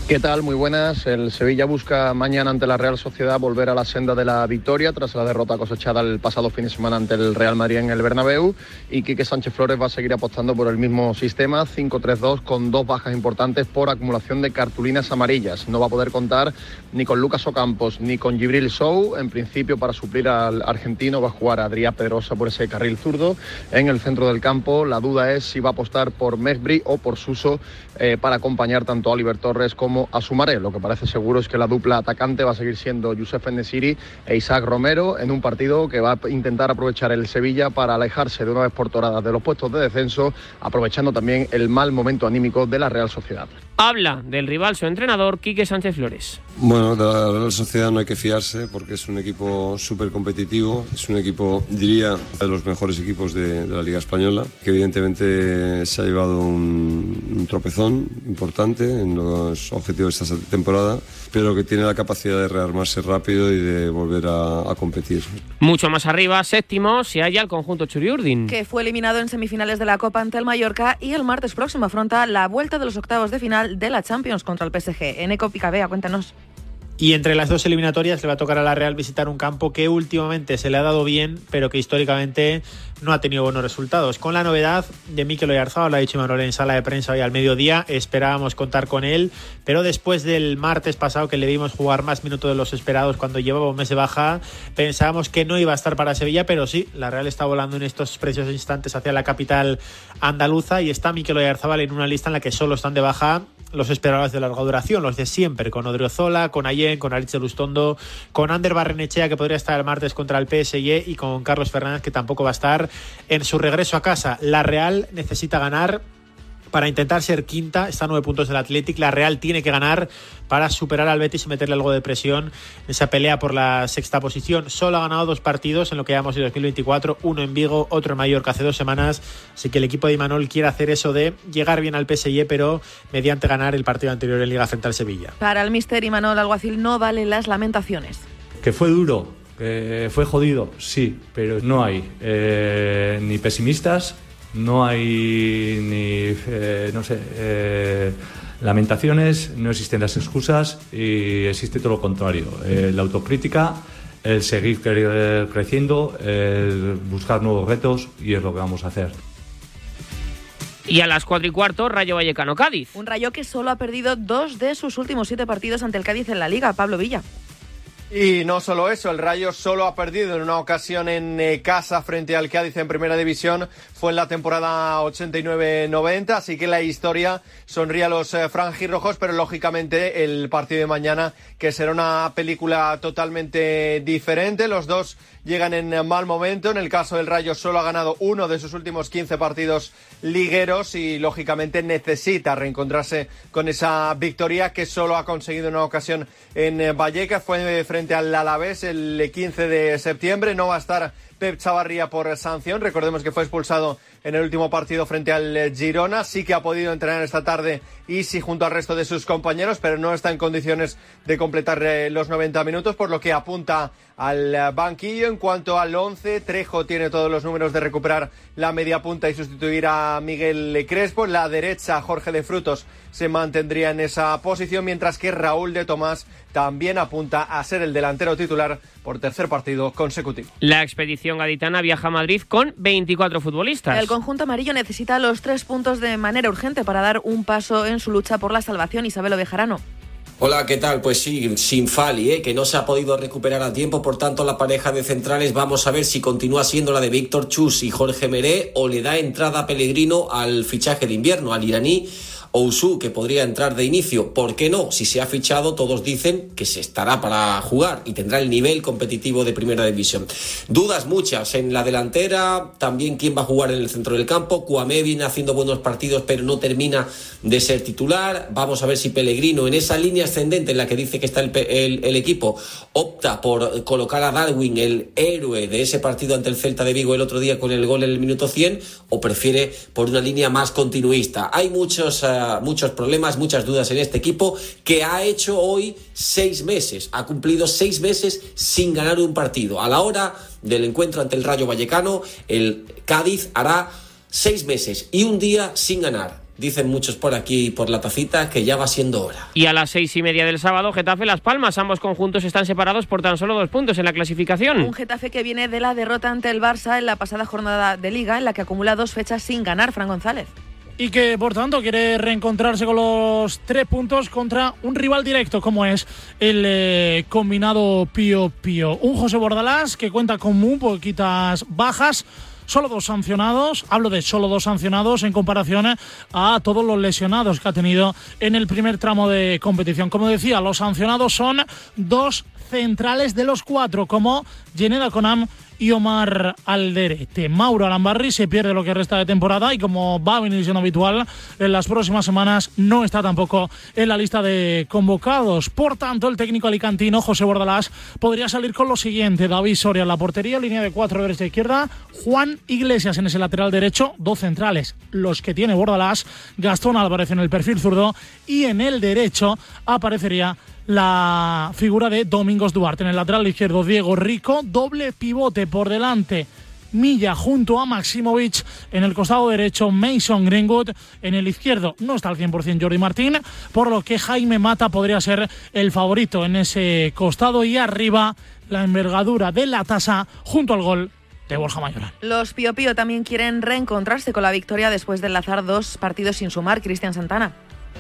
¿Qué tal? Muy buenas. El Sevilla busca mañana ante la Real Sociedad volver a la senda de la victoria tras la derrota cosechada el pasado fin de semana ante el Real Madrid en el Bernabéu y Quique Sánchez Flores va a seguir apostando por el mismo sistema 5-3-2 con dos bajas importantes por acumulación de cartulinas amarillas. No va a poder contar ni con Lucas Ocampos ni con Gibril Sou. En principio para suplir al argentino va a jugar Adrián Pedrosa por ese carril zurdo. En el centro del campo la duda es si va a apostar por Mesbri o por Suso eh, para acompañar tanto a Oliver Torres como a Sumaré. Lo que parece seguro es que la dupla atacante va a seguir siendo Youssef Enesiri e Isaac Romero en un partido que va a intentar aprovechar el Sevilla para alejarse de una vez por todas de los puestos de descenso, aprovechando también el mal momento anímico de la Real Sociedad. Habla del rival su entrenador, Quique Sánchez Flores. Bueno, de la Real Sociedad no hay que fiarse porque es un equipo súper competitivo, es un equipo, diría, de los mejores equipos de, la Liga Española, que evidentemente se ha llevado un, un tropezón importante en los objetivos de esta temporada, pero que tiene la capacidad de rearmarse rápido y de volver a, a competir. Mucho más arriba, séptimo, se halla el conjunto Churiurdin. Que fue eliminado en semifinales de la Copa ante el Mallorca y el martes próximo afronta la vuelta de los octavos de final de la Champions contra el PSG. Eneco Picabea, cuéntanos. Y entre las dos eliminatorias le va a tocar a la Real visitar un campo que últimamente se le ha dado bien, pero que históricamente no ha tenido buenos resultados. Con la novedad de Mikel Oyarzabal, lo ha dicho Manuel en sala de prensa hoy al mediodía, esperábamos contar con él, pero después del martes pasado que le vimos jugar más minutos de los esperados cuando llevaba un mes de baja, pensábamos que no iba a estar para Sevilla, pero sí, la Real está volando en estos preciosos instantes hacia la capital andaluza y está Mikel Oyarzabal en una lista en la que solo están de baja los esperados de larga duración, los de siempre, con Odriozola, con Allen, con Aritz Lustondo, con Ander Barrenechea, que podría estar el martes contra el PSG, y con Carlos Fernández, que tampoco va a estar en su regreso a casa. La Real necesita ganar para intentar ser quinta, está a nueve puntos del Athletic. La Real tiene que ganar para superar al Betis y meterle algo de presión en esa pelea por la sexta posición. Solo ha ganado dos partidos en lo que llamamos de 2024, uno en Vigo, otro en Mallorca hace dos semanas. Así que el equipo de Imanol quiere hacer eso de llegar bien al PSG, pero mediante ganar el partido anterior en Liga frente al Sevilla. Para el mister Imanol Alguacil no valen las lamentaciones. Que fue duro, que fue jodido, sí, pero no hay eh, ni pesimistas no hay ni, eh, no sé, eh, lamentaciones, no existen las excusas y existe todo lo contrario. Eh, la autocrítica, el seguir creciendo, el buscar nuevos retos y es lo que vamos a hacer. Y a las cuatro y cuarto, Rayo Vallecano Cádiz. Un Rayo que solo ha perdido dos de sus últimos siete partidos ante el Cádiz en la Liga, Pablo Villa. Y no solo eso, el Rayo solo ha perdido en una ocasión en eh, casa frente al Cádiz en primera división, fue en la temporada 89-90, así que la historia sonríe a los eh, franjirrojos, pero lógicamente el partido de mañana, que será una película totalmente diferente, los dos llegan en mal momento, en el caso del Rayo solo ha ganado uno de sus últimos 15 partidos ligueros y lógicamente necesita reencontrarse con esa victoria que solo ha conseguido una ocasión en Vallecas, fue frente al Alavés el 15 de septiembre. No va a estar Chavarría por sanción. Recordemos que fue expulsado en el último partido frente al Girona. Sí que ha podido entrenar esta tarde y sí junto al resto de sus compañeros, pero no está en condiciones de completar eh, los 90 minutos, por lo que apunta al eh, banquillo. En cuanto al 11, Trejo tiene todos los números de recuperar la media punta y sustituir a Miguel Crespo. La derecha, Jorge de Frutos, se mantendría en esa posición, mientras que Raúl de Tomás también apunta a ser el delantero titular por tercer partido consecutivo. La expedición gaditana viaja a Madrid con 24 futbolistas. El conjunto amarillo necesita los tres puntos de manera urgente para dar un paso en su lucha por la salvación. Isabel Ovejarano. Hola, ¿qué tal? Pues sí, sin Fali, ¿eh? que no se ha podido recuperar a tiempo, por tanto la pareja de centrales vamos a ver si continúa siendo la de Víctor Chus y Jorge Meré o le da entrada a Pellegrino al fichaje de invierno, al iraní Ousu, que podría entrar de inicio. ¿Por qué no? Si se ha fichado, todos dicen que se estará para jugar y tendrá el nivel competitivo de primera división. Dudas muchas en la delantera, también quién va a jugar en el centro del campo. Cuamé viene haciendo buenos partidos, pero no termina de ser titular. Vamos a ver si Pellegrino, en esa línea ascendente en la que dice que está el, el equipo, opta por colocar a Darwin, el héroe de ese partido ante el Celta de Vigo el otro día con el gol en el minuto 100, o prefiere por una línea más continuista. Hay muchos. Uh, muchos problemas, muchas dudas en este equipo que ha hecho hoy seis meses, ha cumplido seis meses sin ganar un partido. A la hora del encuentro ante el Rayo Vallecano, el Cádiz hará seis meses y un día sin ganar. Dicen muchos por aquí, por la tacita, que ya va siendo hora. Y a las seis y media del sábado, Getafe Las Palmas. Ambos conjuntos están separados por tan solo dos puntos en la clasificación. Un Getafe que viene de la derrota ante el Barça en la pasada jornada de Liga, en la que acumula dos fechas sin ganar, Fran González y que por tanto quiere reencontrarse con los tres puntos contra un rival directo como es el eh, combinado Pío Pío. Un José Bordalás que cuenta con muy poquitas bajas. Solo dos sancionados, hablo de solo dos sancionados en comparación a todos los lesionados que ha tenido en el primer tramo de competición. Como decía, los sancionados son dos centrales de los cuatro, como Geneda Conam y Omar Alderete. Mauro Alambarri se pierde lo que resta de temporada y como va a venir siendo habitual en las próximas semanas no está tampoco en la lista de convocados. Por tanto, el técnico alicantino José Bordalás podría salir con lo siguiente. David Soria en la portería, línea de cuatro derecha izquierda, Juan Iglesias en ese lateral derecho, dos centrales, los que tiene Bordalás, Gastón Álvarez en el perfil zurdo y en el derecho aparecería la figura de Domingos Duarte. En el lateral izquierdo, Diego Rico, doble pivote por delante. Milla junto a Maximovic. En el costado derecho, Mason Greenwood. En el izquierdo no está al 100% Jordi Martín, por lo que Jaime Mata podría ser el favorito en ese costado. Y arriba, la envergadura de la tasa junto al gol de Borja Mayoral. Los Pío Pío también quieren reencontrarse con la victoria después de enlazar dos partidos sin sumar. Cristian Santana.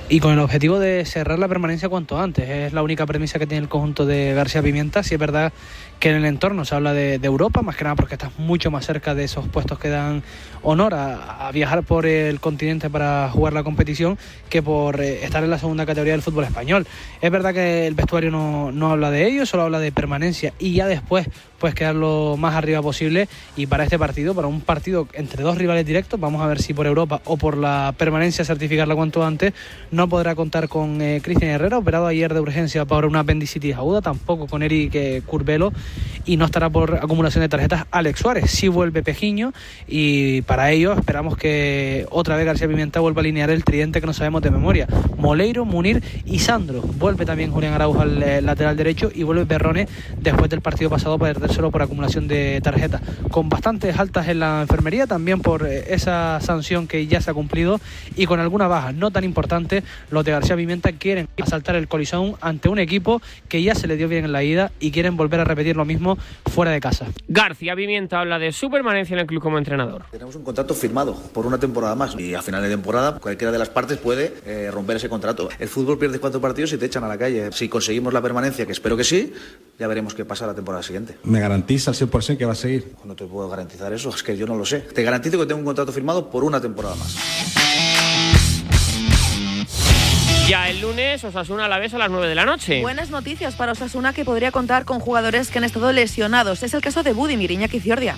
Y con el objetivo de cerrar la permanencia cuanto antes. Es la única premisa que tiene el conjunto de García Pimienta. Si es verdad que en el entorno se habla de, Europa, más que nada porque estás mucho más cerca de esos puestos que dan honor a, viajar por el continente para jugar la competición que por eh, estar en la segunda categoría del fútbol español. Es verdad que el vestuario no, no habla de ello, solo habla de permanencia y ya después puedes quedar lo más arriba posible. Y para este partido, para un partido entre dos rivales directos, vamos a ver si por Europa o por la permanencia certificarla cuanto antes, no podrá contar con eh, Cristian Herrera, operado ayer de urgencia para una apendicitis aguda, tampoco con Eric eh, Curbelo y no estará por acumulación de tarjetas Alex Suárez, sí vuelve Pejiño y para ello esperamos que otra vez García Pimienta vuelva a alinear el tridente que no sabemos de memoria, Moleiro, Munir y Sandro, vuelve también Julián Araujo al eh, lateral derecho y vuelve Perrone después del partido pasado para perder solo por acumulación de tarjetas. Con bastantes altas en la enfermería, también por eh, esa sanción que ya se ha cumplido y con alguna baja no tan importante, los de García Pimienta quieren asaltar el colisón ante un equipo que ya se le dio bien en la ida y quieren volver a repetir lo mismo fuera de casa. García Pimienta habla de su permanencia en el club como entrenador. Tenemos un contrato firmado por una temporada más y a final de temporada cualquiera de las partes puede eh, romper ese contrato. El fútbol pierde cuatro partidos y te echan a la calle. Si conseguimos la permanencia, que espero que sí, ya veremos qué pasa la temporada siguiente. ¿Me garantiza al 100% que va a seguir? No te puedo garantizar eso, es que yo no lo sé. Te garantizo que tengo un contrato firmado por una temporada más. Ya el lunes Osasuna a la vez a las 9 de la noche. Buenas noticias para Osasuna que podría contar con jugadores que han estado lesionados. Es el caso de Budimir, Iñaki Ciordia.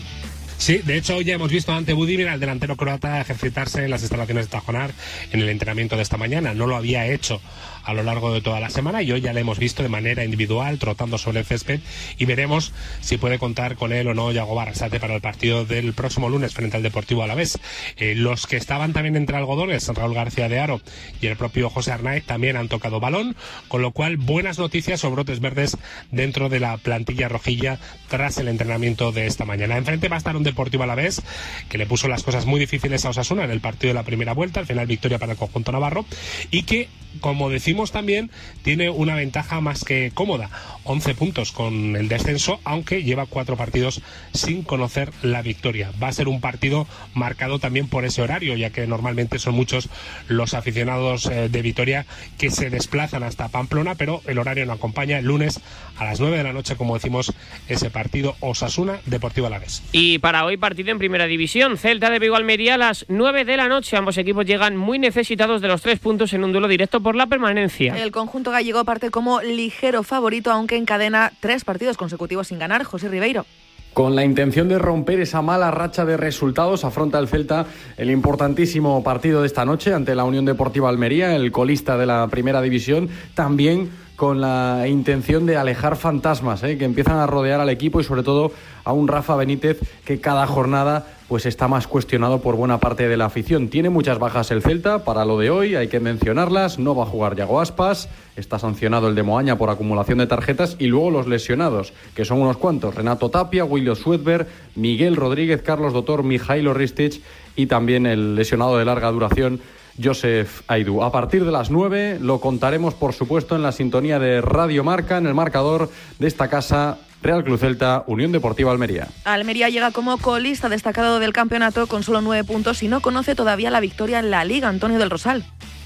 Sí, de hecho ya hemos visto ante Budimir al delantero croata ejercitarse en las instalaciones de Tajonar en el entrenamiento de esta mañana. No lo había hecho a lo largo de toda la semana y hoy ya le hemos visto de manera individual trotando sobre el césped y veremos si puede contar con él o no Yago Barrasate para el partido del próximo lunes frente al Deportivo Alavés. Eh, los que estaban también entre algodones, Raúl García de Aro y el propio José Arnaiz también han tocado balón, con lo cual buenas noticias o brotes verdes dentro de la plantilla rojilla tras el entrenamiento de esta mañana. Enfrente va a estar un Deportivo Alavés que le puso las cosas muy difíciles a Osasuna en el partido de la primera vuelta, al final victoria para el conjunto navarro y que, como decimos también, tiene una ventaja más que cómoda, 11 puntos con el descenso, aunque lleva cuatro partidos sin conocer la victoria. Va a ser un partido marcado también por ese horario, ya que normalmente son muchos los aficionados eh, de Vitoria que se desplazan hasta Pamplona, pero el horario no acompaña el lunes a las 9 de la noche, como decimos, ese partido Osasuna Deportivo Alavés. Y para hoy partido en Primera División, Celta de Vigo Almería a las 9 de la noche. Ambos equipos llegan muy necesitados de los tres puntos en un duelo directo por la permanencia. El conjunto gallego parte como ligero favorito, aunque encadena tres partidos consecutivos sin ganar. José Ribeiro. Con la intención de romper esa mala racha de resultados, afronta el Celta el importantísimo partido de esta noche ante la Unión Deportiva Almería, el colista de la Primera División. También con la intención de alejar fantasmas ¿eh? que empiezan a rodear al equipo y sobre todo a un Rafa Benítez que cada jornada pues está más cuestionado por buena parte de la afición. Tiene muchas bajas el Celta para lo de hoy, hay que mencionarlas. No va a jugar Yago Aspas, está sancionado el de Moaña por acumulación de tarjetas y luego los lesionados, que son unos cuantos: Renato Tapia, William Suedberg, Miguel Rodríguez, Carlos Dotor, Mijailo Ristich y también el lesionado de larga duración Joseph Aidu. A partir de las 9 lo contaremos, por supuesto, en la sintonía de Radio Marca, en el marcador de esta casa. Real Club Celta, Unión Deportiva Almería. Almería llega como colista destacado del campeonato con solo nueve puntos y no conoce todavía la victoria en la Liga. Antonio del Rosal.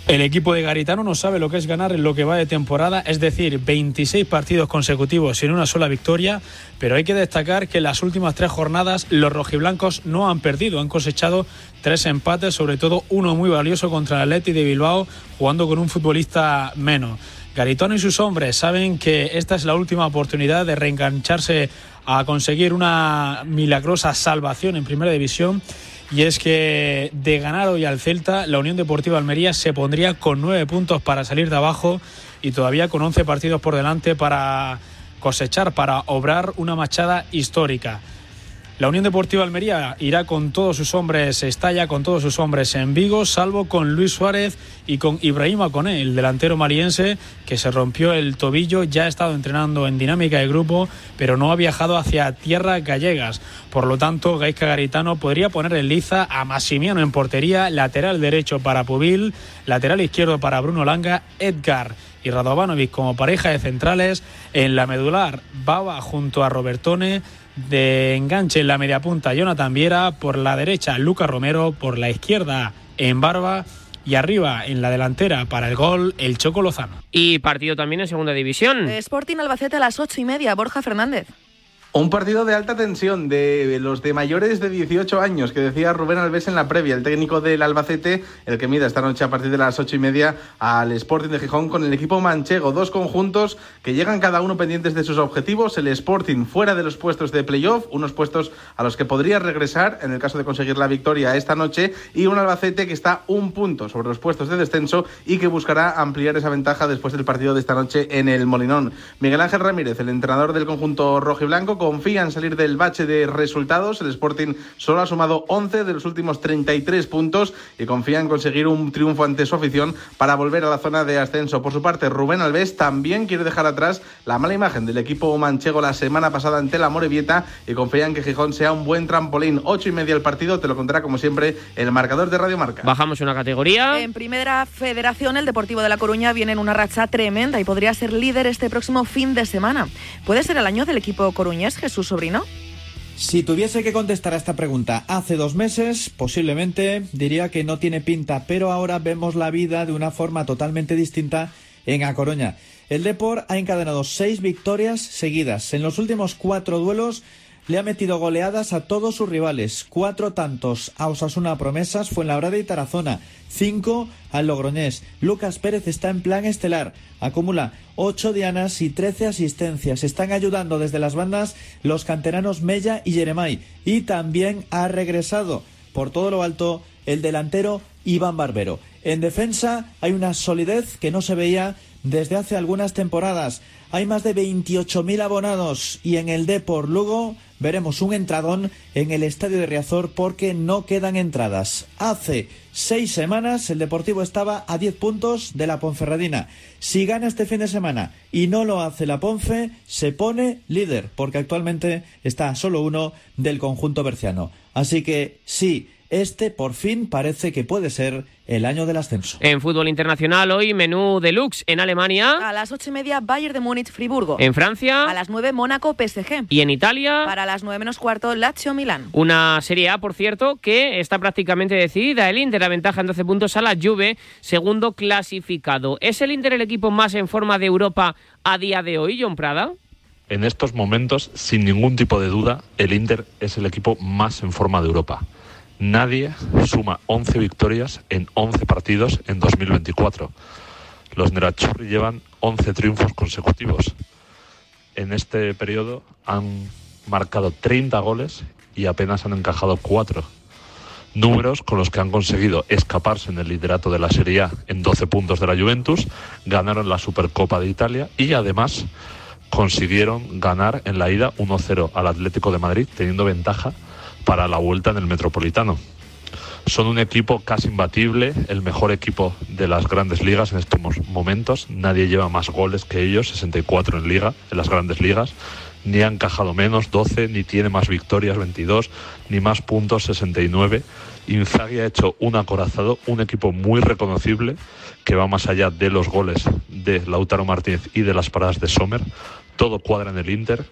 El equipo de Garitano no sabe lo que es ganar en lo que va de temporada, es decir, 26 partidos consecutivos sin una sola victoria, pero hay que destacar que en las últimas tres jornadas los rojiblancos no han perdido, han cosechado tres empates, sobre todo uno muy valioso contra el Atleti de Bilbao, jugando con un futbolista menos. Garitano y sus hombres saben que esta es la última oportunidad de reengancharse a conseguir una milagrosa salvación en Primera División y es que de ganar hoy al Celta, la Unión Deportiva Almería se pondría con nueve puntos para salir de abajo y todavía con once partidos por delante para cosechar, para obrar una machada histórica. La Unión Deportiva Almería irá con todos sus hombres, estalla con todos sus hombres en Vigo, salvo con Luis Suárez y con Ibrahim Aconé, el delantero mariense que se rompió el tobillo, ya ha estado entrenando en dinámica de grupo, pero no ha viajado hacia tierras gallegas. Por lo tanto, Gaisca Garitano podría poner en liza a Massimiano en portería, lateral derecho para Pubil, lateral izquierdo para Bruno Langa, Edgar y Radovanovic como pareja de centrales, en la medular Baba junto a Robertone, de enganche en la media punta Jonathan Viera, por la derecha Luca Romero, por la izquierda en Barba y arriba en la delantera para el gol el Choco Lozano. Y partido también en segunda división. Sporting Albacete a las ocho y media, Borja Fernández. Un partido de alta tensión de los de mayores de 18 años, que decía Rubén Alves en la previa, el técnico del Albacete, el que mida esta noche a partir de las ocho y media al Sporting de Gijón con el equipo manchego. Dos conjuntos que llegan cada uno pendientes de sus objetivos. El Sporting fuera de los puestos de playoff, unos puestos a los que podría regresar en el caso de conseguir la victoria esta noche, y un Albacete que está un punto sobre los puestos de descenso y que buscará ampliar esa ventaja después del partido de esta noche en el Molinón. Miguel Ángel Ramírez, el entrenador del conjunto rojo y blanco, confía en salir del bache de resultados. El Sporting solo ha sumado 11 de los últimos 33 puntos y confía en conseguir un triunfo ante su afición para volver a la zona de ascenso. Por su parte, Rubén Alves también quiere dejar atrás la mala imagen del equipo manchego la semana pasada ante la Morevieta y confía en que Gijón sea un buen trampolín. Ocho y media el partido, te lo contará como siempre el marcador de Radio Marca. Bajamos una categoría. En primera federación, el Deportivo de La Coruña viene en una racha tremenda y podría ser líder este próximo fin de semana. ¿Puede ser el año del equipo coruñés, Jesús Sobrino? Si tuviese que contestar a esta pregunta hace dos meses, posiblemente diría que no tiene pinta, pero ahora vemos la vida de una forma totalmente distinta en A Coruña. El Depor ha encadenado seis victorias seguidas. En los últimos cuatro duelos le ha metido goleadas a todos sus rivales. Cuatro tantos a Osasuna Promesas, Fuenlabrada y Tarazona. Cinco al Logroñés. Lucas Pérez está en plan estelar. Acumula ocho dianas y trece asistencias. Están ayudando desde las bandas los canteranos Mella y Jeremay. Y también ha regresado por todo lo alto el delantero Iván Barbero. En defensa hay una solidez que no se veía desde hace algunas temporadas. Hay más de 28.000 abonados y en el Depor Lugo veremos un entradón en el estadio de Riazor porque no quedan entradas. Hace seis semanas el Deportivo estaba a 10 puntos de la Ponferradina. Si gana este fin de semana y no lo hace la Ponfe, se pone líder porque actualmente está solo uno del conjunto berciano. Así que sí, este por fin parece que puede ser el año del ascenso. En fútbol internacional hoy menú deluxe en Alemania. A las ocho y media Bayern de Múnich Friburgo. En Francia. A las nueve Mónaco PSG. Y en Italia. Para las nueve menos cuarto Lazio Milán. Una Serie A, por cierto, que está prácticamente decidida. El Inter aventaja en 12 puntos a la Juve, segundo clasificado. ¿Es el Inter el equipo más en forma de Europa a día de hoy, John Prada? En estos momentos, sin ningún tipo de duda, el Inter es el equipo más en forma de Europa. Nadie suma 11 victorias en 11 partidos en 2024. Los Nerazzurri llevan 11 triunfos consecutivos. En este periodo han marcado 30 goles y apenas han encajado 4. Números con los que han conseguido escaparse en el liderato de la Serie A en 12 puntos de la Juventus, ganaron la Supercopa de Italia y además consiguieron ganar en la ida 1-0 al Atlético de Madrid, teniendo ventaja para la vuelta en el Metropolitano. Son un equipo casi imbatible, el mejor equipo de las grandes ligas en estos momentos. Nadie lleva más goles que ellos, 64 en liga, en las grandes ligas. Ni ha encajado menos, 12, ni tiene más victorias, 22, ni más puntos, 69. Inzaghi ha hecho un acorazado, un equipo muy reconocible que va más allá de los goles de Lautaro Martínez y de las paradas de Sommer. Todo cuadra en el Inter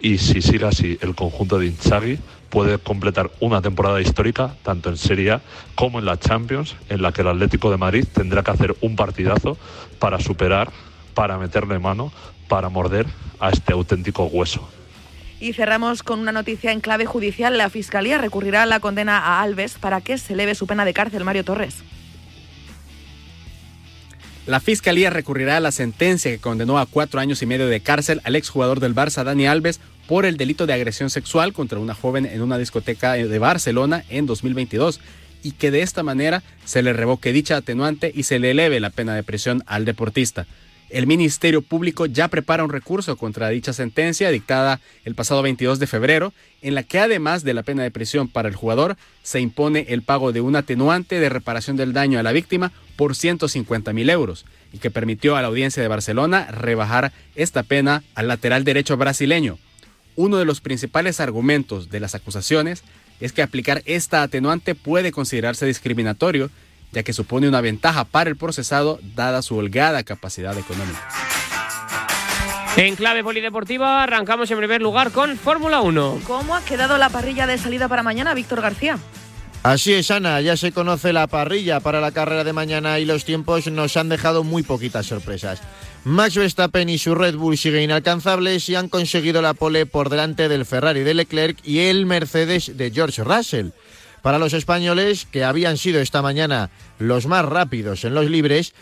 y si sigue así el conjunto de Inzaghi puede completar una temporada histórica tanto en Serie A como en la Champions en la que el Atlético de Madrid tendrá que hacer un partidazo para superar, para meterle mano, para morder a este auténtico hueso. Y cerramos con una noticia en clave judicial. La Fiscalía recurrirá a la condena a Alves para que se eleve su pena de cárcel, Mario Torres. La Fiscalía recurrirá a la sentencia que condenó a cuatro años y medio de cárcel al exjugador del Barça, Dani Alves, por el delito de agresión sexual contra una joven en una discoteca de Barcelona en 2022 y que de esta manera se le revoque dicha atenuante y se le eleve la pena de prisión al deportista. El Ministerio Público ya prepara un recurso contra dicha sentencia dictada el pasado 22 de febrero, en la que además de la pena de prisión para el jugador, se impone el pago de un atenuante de reparación del daño a la víctima por 150 mil euros y que permitió a la audiencia de Barcelona rebajar esta pena al lateral derecho brasileño. Uno de los principales argumentos de las acusaciones es que aplicar esta atenuante puede considerarse discriminatorio ya que supone una ventaja para el procesado dada su holgada capacidad económica. En clave polideportiva arrancamos en primer lugar con Fórmula 1. ¿Cómo ha quedado la parrilla de salida para mañana, Víctor García? Así es, Ana, ya se conoce la parrilla para la carrera de mañana y los tiempos nos han dejado muy poquitas sorpresas. Max Verstappen y su Red Bull siguen inalcanzables y han conseguido la pole por delante del Ferrari de Leclerc y el Mercedes de George Russell. Para los españoles, que habían sido esta mañana los más rápidos en los libres,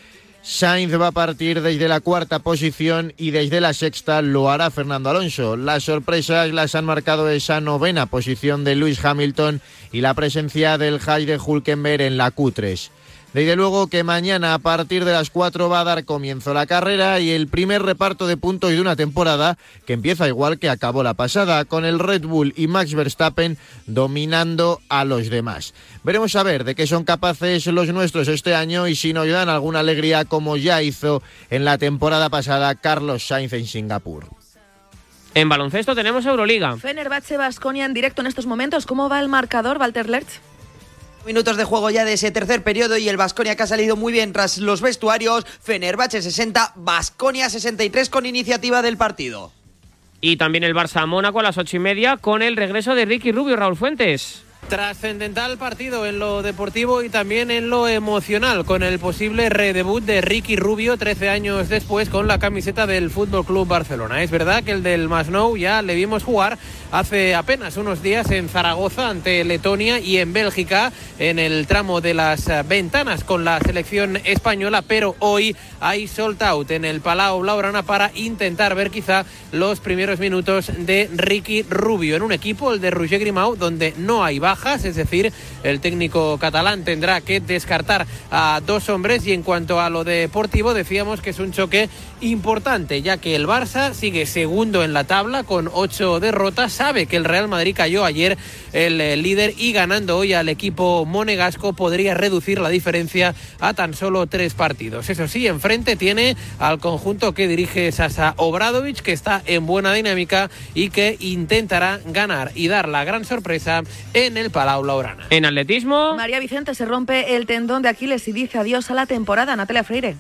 Sainz va a partir desde la cuarta posición y desde la sexta lo hará Fernando Alonso. Las sorpresas las han marcado esa novena posición de Lewis Hamilton y la presencia del High de Hulkenberg en la Q3. Desde luego que mañana a partir de las 4 va a dar comienzo la carrera y el primer reparto de puntos de una temporada que empieza igual que acabó la pasada, con el Red Bull y Max Verstappen dominando a los demás. Veremos a ver de qué son capaces los nuestros este año y si nos dan alguna alegría como ya hizo en la temporada pasada Carlos Sainz en Singapur. En baloncesto tenemos Euroliga. Fenerbahce Basconia en directo en estos momentos. ¿Cómo va el marcador, Walter Lerch? Minutos de juego ya de ese tercer periodo y el Vasconia que ha salido muy bien tras los vestuarios. Fenerbahce 60, Basconia 63 con iniciativa del partido. Y también el Barça Mónaco a las ocho y media con el regreso de Ricky Rubio, Raúl Fuentes. Trascendental partido en lo deportivo y también en lo emocional, con el posible redebut de Ricky Rubio 13 años después con la camiseta del Fútbol Club Barcelona. Es verdad que el del Masnou ya le vimos jugar hace apenas unos días en Zaragoza ante Letonia y en Bélgica en el tramo de las ventanas con la selección española, pero hoy hay sold out en el Palau Blaugrana para intentar ver quizá los primeros minutos de Ricky Rubio en un equipo, el de Roger Grimau, donde no hay baja es decir, el técnico catalán tendrá que descartar a dos hombres y en cuanto a lo deportivo decíamos que es un choque importante, ya que el Barça sigue segundo en la tabla con ocho derrotas, sabe que el Real Madrid cayó ayer el eh, líder y ganando hoy al equipo monegasco podría reducir la diferencia a tan solo tres partidos. Eso sí, enfrente tiene al conjunto que dirige Sasa Obradovic, que está en buena dinámica y que intentará ganar y dar la gran sorpresa en el Palau Laurana. En atletismo. María Vicente se rompe el tendón de Aquiles y dice adiós a la temporada. Natalia Freire.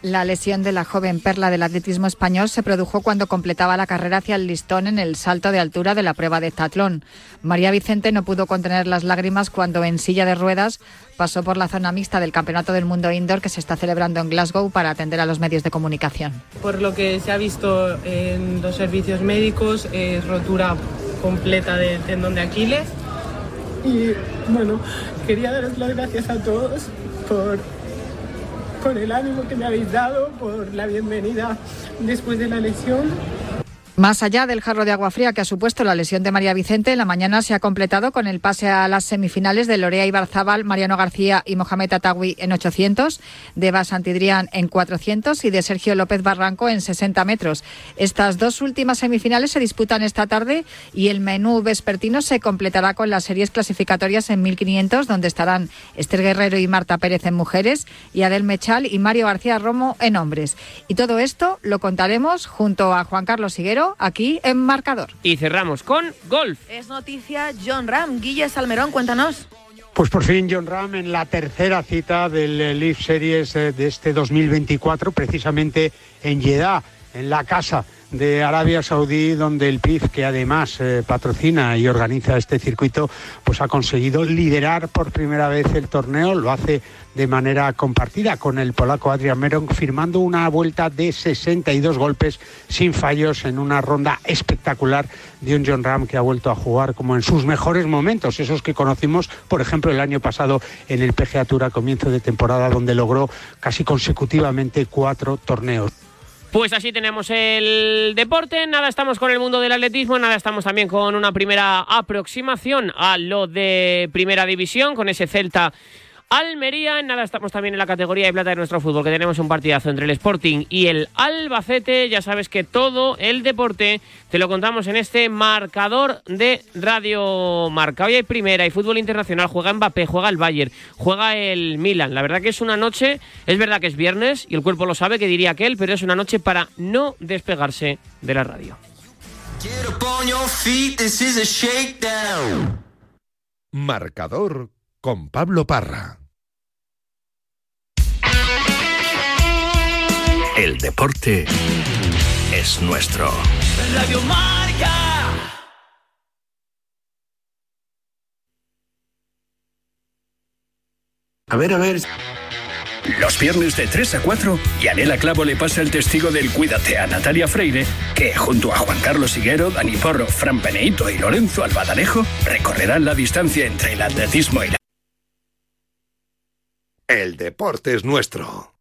La lesión de la joven perla del atletismo español se produjo cuando completaba la carrera hacia el listón en el salto de altura de la prueba de tatlón. María Vicente no pudo contener las lágrimas cuando en silla de ruedas pasó por la zona mixta del Campeonato del Mundo Indoor que se está celebrando en Glasgow para atender a los medios de comunicación. Por lo que se ha visto en los servicios médicos, es rotura completa del tendón de Aquiles. Y bueno, quería daros las gracias a todos por el ánimo que me habéis dado, por la bienvenida después de la lesión. Más allá del jarro de agua fría que ha supuesto la lesión de María Vicente, la mañana se ha completado con el pase a las semifinales de Lorea Ibarzabal, Mariano García y Mohamed Atawi en 800, de Eva Santidrián en 400 y de Sergio López Barranco en 60 metros. Estas dos últimas semifinales se disputan esta tarde y el menú vespertino se completará con las series clasificatorias en 1500, donde estarán Esther Guerrero y Marta Pérez en mujeres y Adel Mechal y Mario García Romo en hombres. Y todo esto lo contaremos junto a Juan Carlos Higuero aquí en Marcador. Y cerramos con golf. Es noticia John Ram. Guille Salmerón, cuéntanos. Pues por fin John Ram en la tercera cita del Leaf Series eh, de este 2024, precisamente en Jeddah, en la casa de Arabia Saudí, donde el PIF, que además eh, patrocina y organiza este circuito, pues ha conseguido liderar por primera vez el torneo. Lo hace de manera compartida con el polaco Adrian Meron, firmando una vuelta de 62 golpes sin fallos en una ronda espectacular de un John Ram que ha vuelto a jugar como en sus mejores momentos, esos que conocimos, por ejemplo, el año pasado en el PGA Tour a comienzo de temporada, donde logró casi consecutivamente cuatro torneos. Pues así tenemos el deporte, nada estamos con el mundo del atletismo, nada estamos también con una primera aproximación a lo de primera división, con ese Celta Almería. Nada, estamos también en la categoría de plata de nuestro fútbol, que tenemos un partidazo entre el Sporting y el Albacete. Ya sabes que todo el deporte te lo contamos en este marcador de Radio Marca. Hoy hay primera y fútbol internacional. Juega Mbappé, juega el Bayern, juega el Milan. La verdad que es una noche, es verdad que es viernes y el cuerpo lo sabe, que diría aquel, pero es una noche para no despegarse de la radio. Marcador con Pablo Parra. El deporte es nuestro. Radio Marca. A ver, a ver. Los viernes de 3 a 4, Yanela Clavo le pasa el testigo del Cuídate a Natalia Freire, que junto a Juan Carlos Higuero, Dani Porro, Fran Peneito y Lorenzo Albadalejo recorrerán la distancia entre el atletismo y la... El deporte es nuestro.